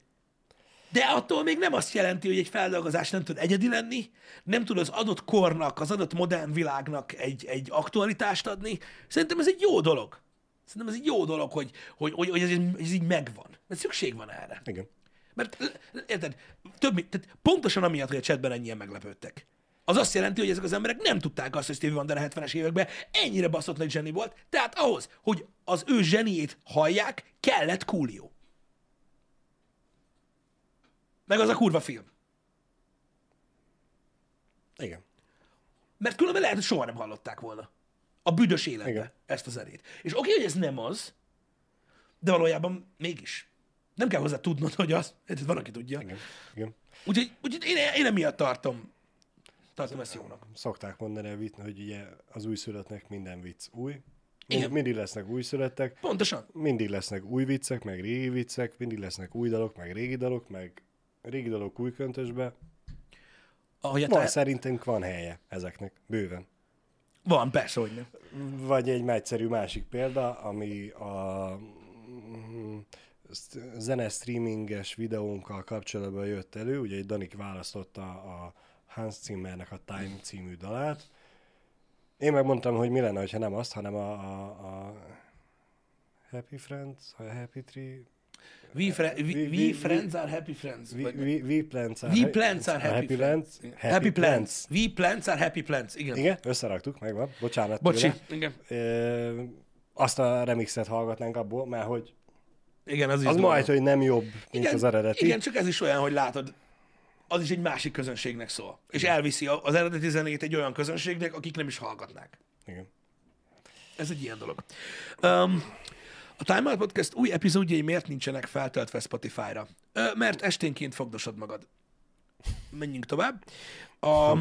de attól még nem azt jelenti, hogy egy feldolgozás nem tud egyedi lenni, nem tud az adott kornak, az adott modern világnak egy, egy aktualitást adni. Szerintem ez egy jó dolog. Szerintem ez egy jó dolog, hogy, hogy, hogy, hogy ez, így- ez így megvan. Mert szükség van erre. Igen. Mert érted, több, tehát pontosan amiatt, hogy a chatben ennyien meglepődtek. Az azt jelenti, hogy ezek az emberek nem tudták azt, hogy Stevie Wonder a 70-es években ennyire baszott nagy zseni volt, tehát ahhoz, hogy az ő zseniét hallják, kellett Coolio. Meg az a kurva film. Igen. Mert különben lehet, hogy soha nem hallották volna. A büdös életbe Igen. ezt a zenét. És oké, hogy ez nem az, de valójában mégis. Nem kell hozzá tudnod, hogy az. Van, aki tudja. Igen. Igen. Úgyhogy, úgyhogy én, én emiatt tartom, tartom ezt jónak. Szokták mondani a viccnek, hogy ugye az újszülöttnek minden vicc új. Igen. Mindig, lesznek újszülöttek, Pontosan. mindig lesznek új viccek, meg régi viccek, mindig lesznek új dalok, meg régi dalok, meg régi dalok új köntösbe. Ahogy Van, te... szerintünk van helye ezeknek, bőven. van, persze, hogy nem. Vagy egy egyszerű másik példa, ami a zene streaminges videónkkal kapcsolatban jött elő, ugye egy Danik választotta a Hans Zimmernek a Time című dalát. Én megmondtam, hogy mi lenne, ha nem azt, hanem a, a, a Happy Friends, a Happy Tree, We, fre- we, we- we, we- friends are happy friends. We, we, we plants are, We plants are happy, happy plants. plants. Happy, plants. We plants are happy plants. Igen. Igen, összeraktuk, megvan. Bocsánat Bocsi. tőle. Igen. Ö, azt a remixet hallgatnánk abból, mert hogy Igen, az is az majd, hogy nem jobb, mint igen, az eredeti. Igen, csak ez is olyan, hogy látod, az is egy másik közönségnek szól. És elviszi a- az eredeti zenét egy olyan közönségnek, akik nem is hallgatnák. Igen. Ez egy ilyen dolog. Um, a Time Out Podcast új epizódjai miért nincsenek feltöltve Spotify-ra? Ö, mert esténként fogdosod magad. Menjünk tovább. A,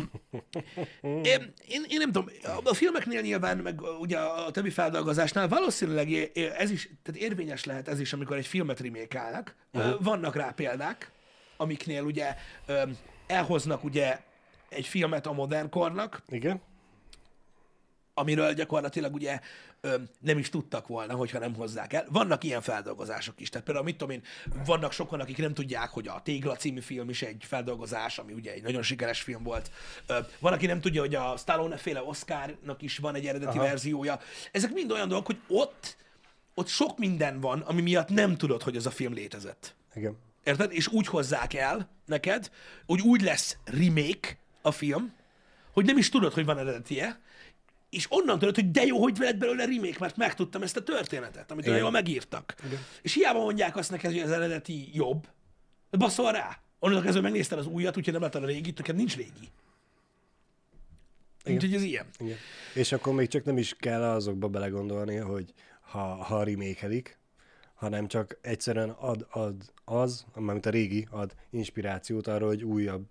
én, én, én nem tudom, a filmeknél nyilván, meg ugye a többi feldolgozásnál valószínűleg ez is, tehát érvényes lehet ez is, amikor egy filmet remékálnak. Uh-huh. Vannak rá példák, amiknél ugye ö, elhoznak ugye egy filmet a modern kornak, Igen. amiről gyakorlatilag ugye nem is tudtak volna, hogyha nem hozzák el. Vannak ilyen feldolgozások is. Tehát például, mit tudom én, vannak sokan, akik nem tudják, hogy a Tégla című film is egy feldolgozás, ami ugye egy nagyon sikeres film volt. Van, aki nem tudja, hogy a Stallone féle Oscarnak is van egy eredeti Aha. verziója. Ezek mind olyan dolgok, hogy ott, ott sok minden van, ami miatt nem tudod, hogy az a film létezett. Igen. Érted? És úgy hozzák el neked, hogy úgy lesz remake a film, hogy nem is tudod, hogy van eredetie, és onnan tudod, hogy de jó, hogy lett belőle remake, mert megtudtam ezt a történetet, amit olyan jól megírtak. Igen. És hiába mondják azt neked, hogy az eredeti jobb, baszol rá. Onnantól kezdve megnézted az újat, úgyhogy nem látod a régit, neked nincs régi. Úgyhogy ez ilyen. Igen. És akkor még csak nem is kell azokba belegondolni, hogy ha, ha remékelik, hanem csak egyszerűen ad, ad az, amit a régi ad inspirációt arra, hogy újabb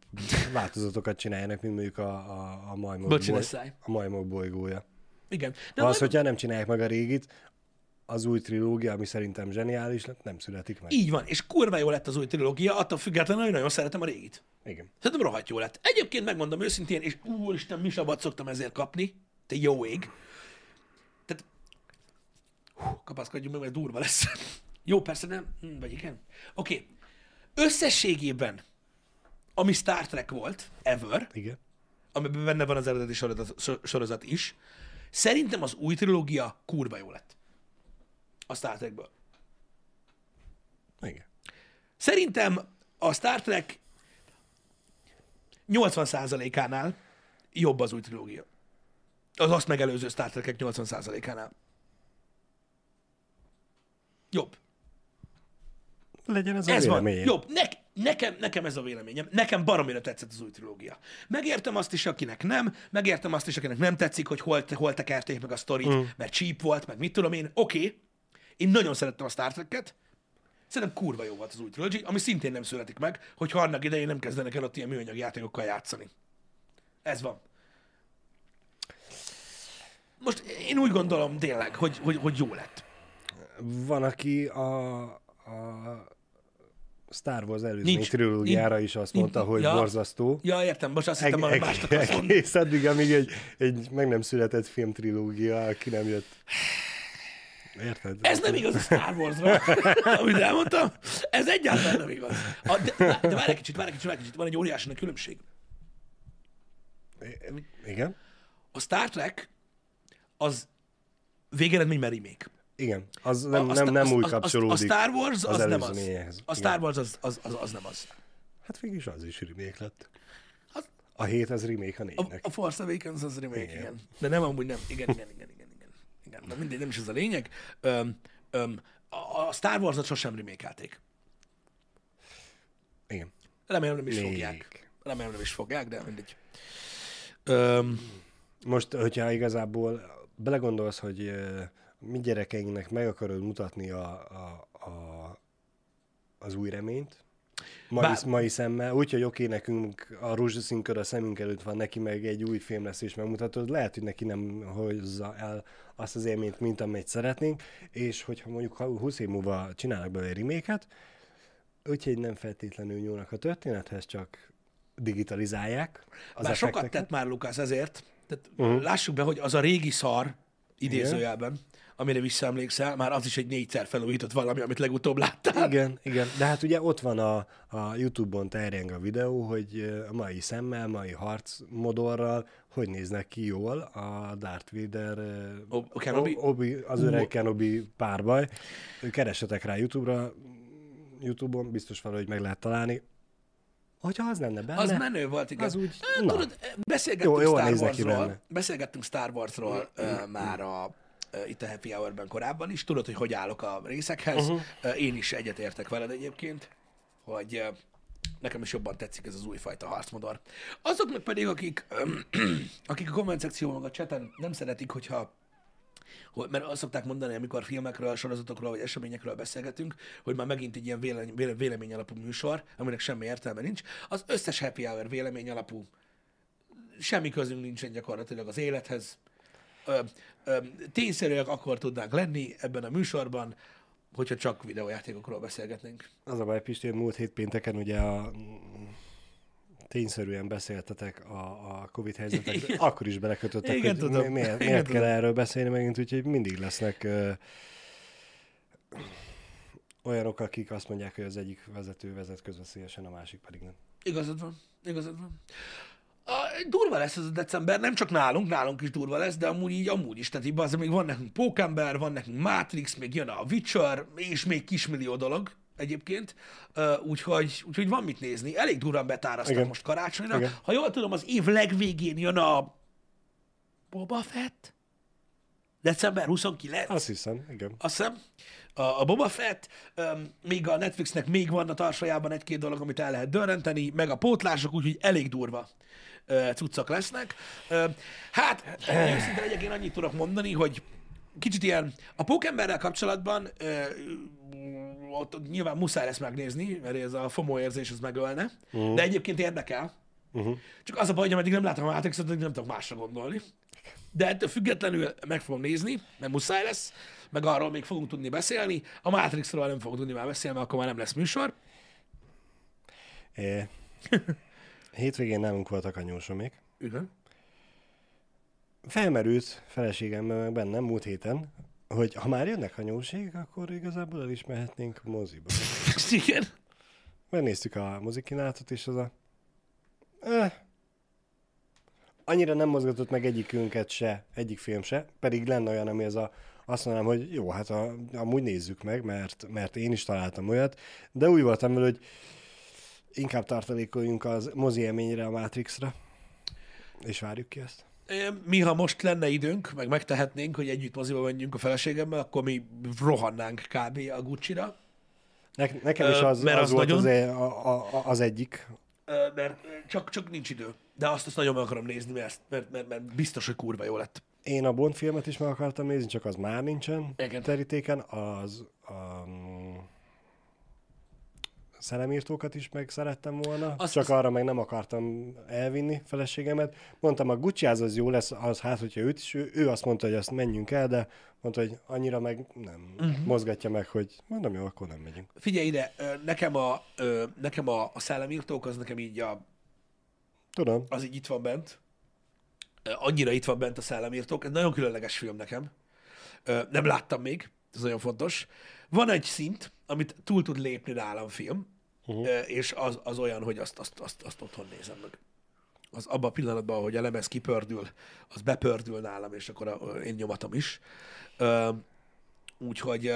változatokat csináljanak, mint mondjuk a, a, a, majmok, boly, a majmok bolygója. Igen. De az, majd- hogyha nem csinálják meg a régit, az új trilógia, ami szerintem zseniális nem születik meg. Így van, és kurva jó lett az új trilógia, attól függetlenül, hogy nagyon szeretem a régit. Igen. Szerintem rohadt jó lett. Egyébként megmondom őszintén, és úristen, misabat szoktam ezért kapni, te jó ég. Kapaszkodjunk meg, mert durva lesz. jó, persze nem, hm, vagy igen. Oké, okay. összességében, ami Star Trek volt, ever, Igen. amiben benne van az eredeti sorozat, so- sorozat is, szerintem az új trilógia kurva jó lett. A Star Trekből. Igen. Szerintem a Star Trek 80%-ánál jobb az új trilógia. Az azt megelőző Star Trek 80%-ánál. Jobb. Legyen ez a Ez van. véleményed. Jobb. Ne, nekem, nekem ez a véleményem. Nekem baromira tetszett az új trilógia. Megértem azt is, akinek nem, megértem azt is, akinek nem tetszik, hogy hol, hol tekerték meg a sztorit, mm. mert cheap volt, meg mit tudom én. Oké, okay. én nagyon szerettem a Star Trek-et, Szerintem kurva jó volt az új trilogy, ami szintén nem születik meg, hogy annak idején nem kezdenek el ott ilyen műanyag játékokkal játszani. Ez van. Most én úgy gondolom tényleg, hogy, hogy, hogy jó lett. Van, aki a, a Star Wars előzmény Nincs. trilógiára Nincs. is azt mondta, Nincs. hogy Ja. borzasztó. Ja, értem, most azt hittem, hogy másnak azt. Egész addig, amíg egy, egy meg nem született filmtrilógia, ki nem jött. Érted? Ez nem igaz a Star Wars-ra, amit elmondtam. Ez egyáltalán nem igaz. A, de, de várj egy kicsit, várj egy kicsit, várj egy kicsit. Van egy óriási nagy különbség. Igen? A Star Trek az végeredményben remake. Igen. Az nem, A- a nem, nem az- úgy az- kapcsolódik. A Star Wars az, az nem az. A. Star Wars az, az, az, az nem az. Hát végülis az is remake lett. Az- A hét az remake a A, négynek. a Force Awakens az remake, igen. Igen. De nem amúgy nem. Igen, igen, igen, igen. igen. igen. De mindegy, nem is ez a lényeg. Öm, öm, a, a Star Wars-ot sosem remékelték. Igen. Remélem nem is Még. fogják. Remélem nem is fogják, de mindegy. Öm, Most, hogyha igazából belegondolsz, hogy mi gyerekeinknek meg akarod mutatni a, a, a, az új reményt, mai, Bár- mai szemmel, úgyhogy oké, nekünk a rózsaszín kör a szemünk előtt van, neki meg egy új film lesz és megmutatod, lehet, hogy neki nem hozza el azt az élményt, mint amit szeretnénk, és hogyha mondjuk 20 év múlva csinálnak belőle reméket, úgyhogy nem feltétlenül nyúlnak a történethez, csak digitalizálják az Bár sokat tett már Lukász ezért. Tehát uh-huh. lássuk be, hogy az a régi szar, idézőjelben, amire visszaemlékszel, már az is egy négyszer felújított valami, amit legutóbb láttál. Igen, igen. De hát ugye ott van a, a YouTube-on terjeng a videó, hogy a mai szemmel, mai harcmodorral, hogy néznek ki jól a Darth Vader, O- Kenobi? Obi, az öreg Kenobi párbaj. Keresetek rá YouTube-ra, YouTube-on biztos valahogy meg lehet találni. Hogyha az lenne benne, Az menő volt, igen. Az úgy- na. Tudod, beszélgettünk Jó- jól Star Warsról, beszélgettünk Star Warsról uh, már a, uh, itt a Happy Hour-ben korábban is. Tudod, hogy hogy állok a részekhez. Uh-huh. Én is egyetértek veled egyébként, hogy uh, nekem is jobban tetszik ez az újfajta harcmodor. Azoknak pedig, akik, akik a komment szekcióban, a chaten nem szeretik, hogyha hogy, mert azt szokták mondani, amikor filmekről, sorozatokról vagy eseményekről beszélgetünk, hogy már megint egy ilyen vélemény, véle- vélemény alapú műsor, aminek semmi értelme nincs. Az összes happy hour vélemény alapú, semmi közünk nincsen gyakorlatilag az élethez. Ö, ö, tényszerűek akkor tudnánk lenni ebben a műsorban, hogyha csak videójátékokról beszélgetnénk. az a baj, Pisti, hogy múlt hét pénteken ugye a tényszerűen beszéltetek a, a Covid helyzetekről, akkor is belekötöttek, Igen, hogy tudom. mi- miért, Igen, miért kell tudom. erről beszélni megint, úgyhogy mindig lesznek ö, olyanok, akik azt mondják, hogy az egyik vezető vezet közveszélyesen, a másik pedig nem. Igazad van, igazad van. A, durva lesz ez a december, nem csak nálunk, nálunk is durva lesz, de amúgy így, amúgy is. Tehát így azért még van nekünk Pókember, van nekünk Matrix, még jön a Witcher, és még kismillió dolog egyébként. Úgyhogy, úgyhogy van mit nézni. Elég durván betárasztak Igen. most karácsonyra. Igen. Ha jól tudom, az év legvégén jön a Boba Fett? December 29? Azt hiszem, igen. azt hiszem, a, a Boba Fett, um, még a Netflixnek még van a tarsajában egy-két dolog, amit el lehet dörrenteni, meg a pótlások, úgyhogy elég durva cuccak lesznek. Hát, őszintén legyek, én annyit tudok mondani, hogy kicsit ilyen, a pókemberrel kapcsolatban ott nyilván muszáj lesz megnézni, mert ez a FOMO érzés az megölne, uh-huh. de egyébként érdekel. Uh-huh. Csak az a baj, hogy ameddig nem látom a Matrixot, addig nem tudok másra gondolni. De ettől függetlenül meg fogom nézni, mert muszáj lesz, meg arról még fogunk tudni beszélni. A Matrixról nem fogunk tudni már beszélni, mert akkor már nem lesz műsor. É. Hétvégén nálunk voltak anyósomék. Igen. Felmerült feleségemmel meg bennem múlt héten, hogy ha már jönnek anyóség, akkor igazából el is mehetnénk moziba. Igen. Megnéztük a mozikínálatot, és az a... Eh, annyira nem mozgatott meg egyikünket se, egyik film se, pedig lenne olyan, ami az a, azt mondanám, hogy jó, hát a, amúgy nézzük meg, mert, mert én is találtam olyat, de úgy voltam vele, hogy inkább tartalékoljunk az mozi élményre, a Matrixra, és várjuk ki ezt. Mi, ha most lenne időnk, meg megtehetnénk, hogy együtt moziba menjünk a feleségemmel, akkor mi rohannánk kb. a Gucci-ra. Ne, nekem is az, mert az, az volt nagyon- az, a, a, az egyik. Mert csak, csak nincs idő. De azt, azt nagyon meg akarom nézni, mert, mert, mert, mert biztos, hogy kurva jó lett. Én a Bond filmet is meg akartam nézni, csak az már nincsen Igen. terítéken. Az a szellemírtókat is meg szerettem volna, Azt- csak azt- arra meg nem akartam elvinni feleségemet. Mondtam, a Gucci az, az jó lesz, az hát, hogyha őt is, ő, ő azt mondta, hogy azt menjünk el, de mondta, hogy annyira meg nem uh-huh. mozgatja meg, hogy mondom, jó, akkor nem megyünk. Figyelj ide, nekem a, nekem a, a szellemírtók, az nekem így a, Tudom, az így itt van bent. Annyira itt van bent a szellemírtók. Ez nagyon különleges film nekem. Nem láttam még, ez nagyon fontos. Van egy szint, amit túl tud lépni nálam film, uh-huh. és az, az olyan, hogy azt, azt, azt, azt otthon nézem meg. Az abban a pillanatban, hogy a lemez kipördül, az bepördül nálam, és akkor a, én nyomatom is. Úgyhogy,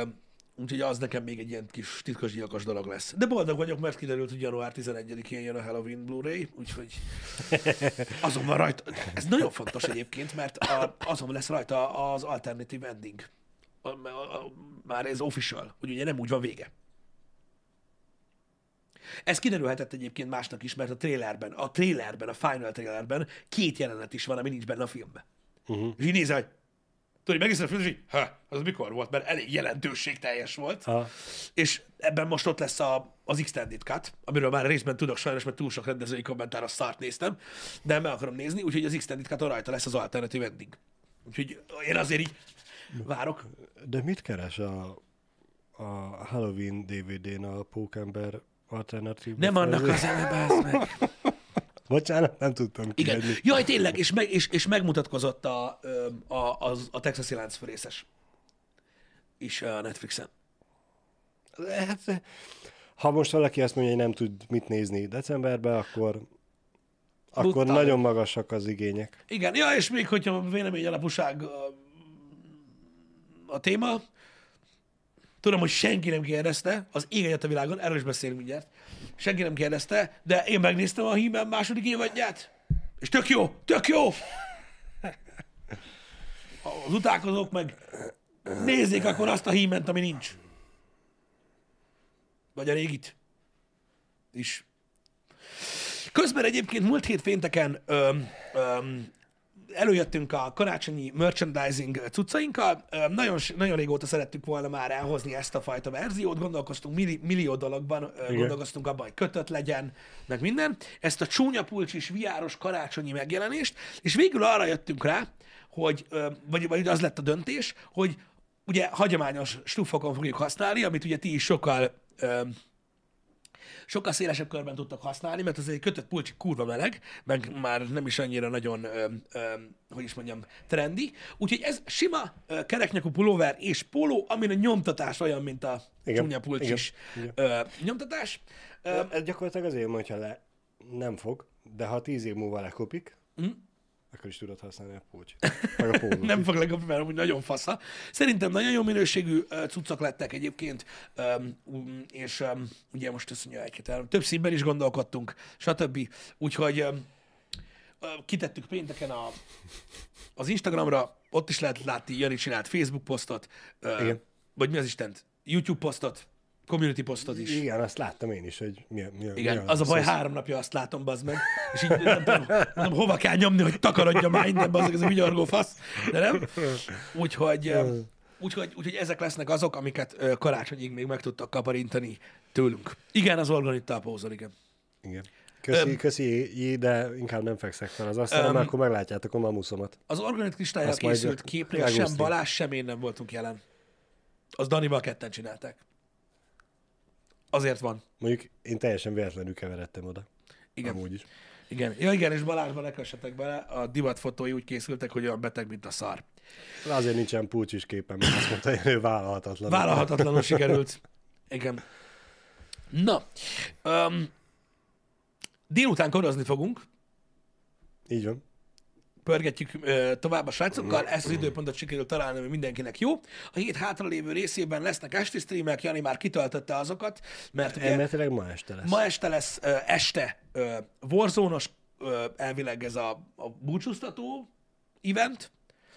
úgyhogy az nekem még egy ilyen kis titkos gyilkos dolog lesz. De boldog vagyok, mert kiderült, hogy január 11-én jön a Halloween Blu-ray, úgyhogy azon van rajta. Ez nagyon fontos egyébként, mert a, azon lesz rajta az alternative ending. A, a, a, már ez official, hogy ugye nem úgy van vége. Ez kiderülhetett egyébként másnak is, mert a trailerben, a trailerben, a final trailerben két jelenet is van, ami nincs benne a filmben. Uh-huh. És így nézel, hogy tudod, hogy megnézed a filmet, és így, ha, az mikor volt, mert elég jelentőségteljes volt. Ha. És ebben most ott lesz a, az Extended Cut, amiről már részben tudok sajnos, mert túl sok rendezői kommentár a szart néztem, de meg akarom nézni, úgyhogy az Extended Cut rajta lesz az alternatív ending. Úgyhogy én azért így várok. De mit keres a, a Halloween DVD-n a Pókember alternatív? Nem annak az elebász meg. Bocsánat, nem tudtam Igen. kiadni. Jaj, tényleg, és, meg, és, és megmutatkozott a, a, az, a Texas láncfőrészes is a Netflixen. Hát, ha most valaki azt mondja, hogy nem tud mit nézni decemberben, akkor, akkor Brutál. nagyon magasak az igények. Igen, ja, és még hogyha vélemény alapúság a, téma, tudom, hogy senki nem kérdezte, az ég a világon, erről is beszélünk mindjárt, senki nem kérdezte, de én megnéztem a hímen második évadját, és tök jó, tök jó! Az utálkozók meg nézzék akkor azt a híment, ami nincs. Vagy a régit is. Közben egyébként múlt hét pénteken öm, öm, előjöttünk a karácsonyi merchandising cuccainkkal. Nagyon, nagyon régóta szerettük volna már elhozni ezt a fajta verziót, gondolkoztunk milli, millió dologban, ö, gondolkoztunk abban, hogy kötött legyen, meg minden. Ezt a csúnya pulcsis, viáros karácsonyi megjelenést, és végül arra jöttünk rá, hogy, vagy, vagy az lett a döntés, hogy ugye hagyományos stufokon fogjuk használni, amit ugye ti is sokkal sokkal szélesebb körben tudtak használni, mert az egy kötött pulcsi kurva meleg, meg már nem is annyira nagyon, ö, ö, hogy is mondjam, trendi. Úgyhogy ez sima ö, kereknyakú pulóver és póló, amin a nyomtatás olyan, mint a Igen, csúnya pulcsis igen, ö, nyomtatás. Ö, Ez gyakorlatilag azért, hogyha le nem fog, de ha tíz év múlva lekopik, akkor is tudod használni a pulcsit. Meg a pólót. Nem fog legjobb, mert amúgy nagyon fasza. Szerintem nagyon jó minőségű ö, cuccok lettek egyébként, um, és ugye most mondja egy több színben is gondolkodtunk, stb. Úgyhogy ö, kitettük pénteken a, az Instagramra, ott is lehet látni, Jani csinált Facebook posztot, Igen. vagy mi az Istent, YouTube posztot, community posztot is. Igen, azt láttam én is, hogy mi, mi, Igen, mi az a baj, szó- három napja azt látom, bazd meg, és így nem tudom, mondom, hova kell nyomni, hogy takarodja már innen, bazd meg, ez a vigyorgó fasz, de nem. Úgyhogy, úgyhogy, úgyhogy ezek lesznek azok, amiket karácsonyig még meg tudtak kaparintani tőlünk. Igen, az organitta a pózol, igen. Igen. Köszi, köszi, Jé, de inkább nem fekszek fel az asztalra, Öm, mert akkor meglátjátok a mamuszomat. Az organit majd készült képnél sem. Balázs, sem én nem voltunk jelen. Az Danival ketten csinálták. Azért van. Mondjuk én teljesen véletlenül keveredtem oda. Igen. Amúgy is. Igen. Ja, igen, és Balázsban ne kössetek bele, a divatfotói úgy készültek, hogy olyan beteg, mint a szar. Azért nincsen pulcsis képem, mert azt mondta, hogy ő vállalhatatlan. Vállalhatatlanul sikerült. Igen. Na, um, délután korozni fogunk, Így van. Pörgetjük ö, tovább a srácokkal, ezt az időpontot sikerült találni, ami mindenkinek jó. A hét hátralévő részében lesznek esti streamek, Jani már kitöltötte azokat, mert ugye Elméletileg ma este lesz. ma este lesz ö, este ö, Warzone-os, ö, elvileg ez a, a búcsúztató event,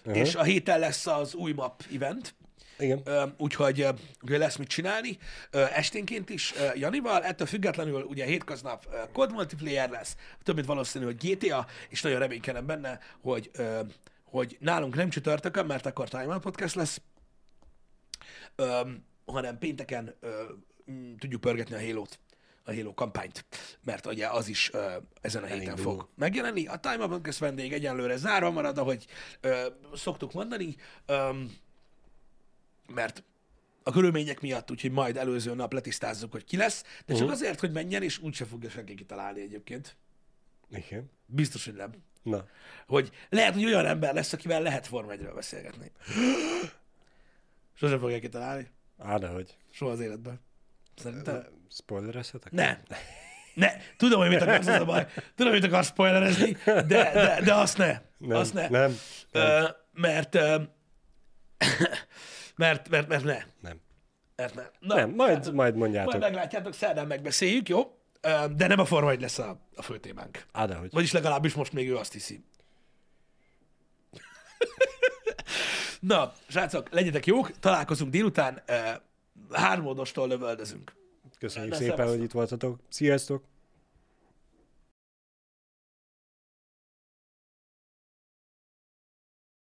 uh-huh. és a héten lesz az új map event. Igen. Úgyhogy, úgyhogy lesz mit csinálni. Esténként is Janival, ettől függetlenül ugye hétköznap Code Multiplayer lesz, több mint valószínű, hogy GTA, és nagyon reménykedem benne, hogy, hogy nálunk nem csütörtökön, mert akkor Time Out Podcast lesz, hanem pénteken tudjuk pörgetni a Halo-t a Halo kampányt, mert ugye az is ö, ezen a héten Elindul. fog megjelenni. A Time Out Podcast vendég egyenlőre zárva marad, ahogy ö, szoktuk mondani, ö, mert a körülmények miatt, úgyhogy majd előző nap letisztázzuk, hogy ki lesz, de csak Uh-huh. azért, hogy menjen, és úgyse fogja senki kitalálni egyébként. Igen. Biztos, hogy nem. Na. Hogy lehet, hogy olyan ember lesz, akivel lehet Form 1 beszélgetni. Sosem fogja kitalálni. Á, de hogy. Soha az életben. Szerintem. Spoilerezhetek? Ne. Ne. Tudom, hogy mit akarsz, az a baj. Tudom, hogy mit akarsz spoilerezni, de, de, de azt ne. Nem. Azt ne. Nem. Ö, mert, ö, mert, mert, mert ne. Nem. Mert ne. Na, Nem, majd, hát, majd majd mondjátok. meglátjátok, szerdán megbeszéljük, jó? De nem a Forma 1 lesz a, a fő témánk. Á, de hogy. Vagyis legalábbis most még ő azt hiszi. Na, srácok, legyetek jók, találkozunk délután, hármódostól lövöldözünk. Köszönjük Ne szépen, szevasztok. hogy itt voltatok. Sziasztok!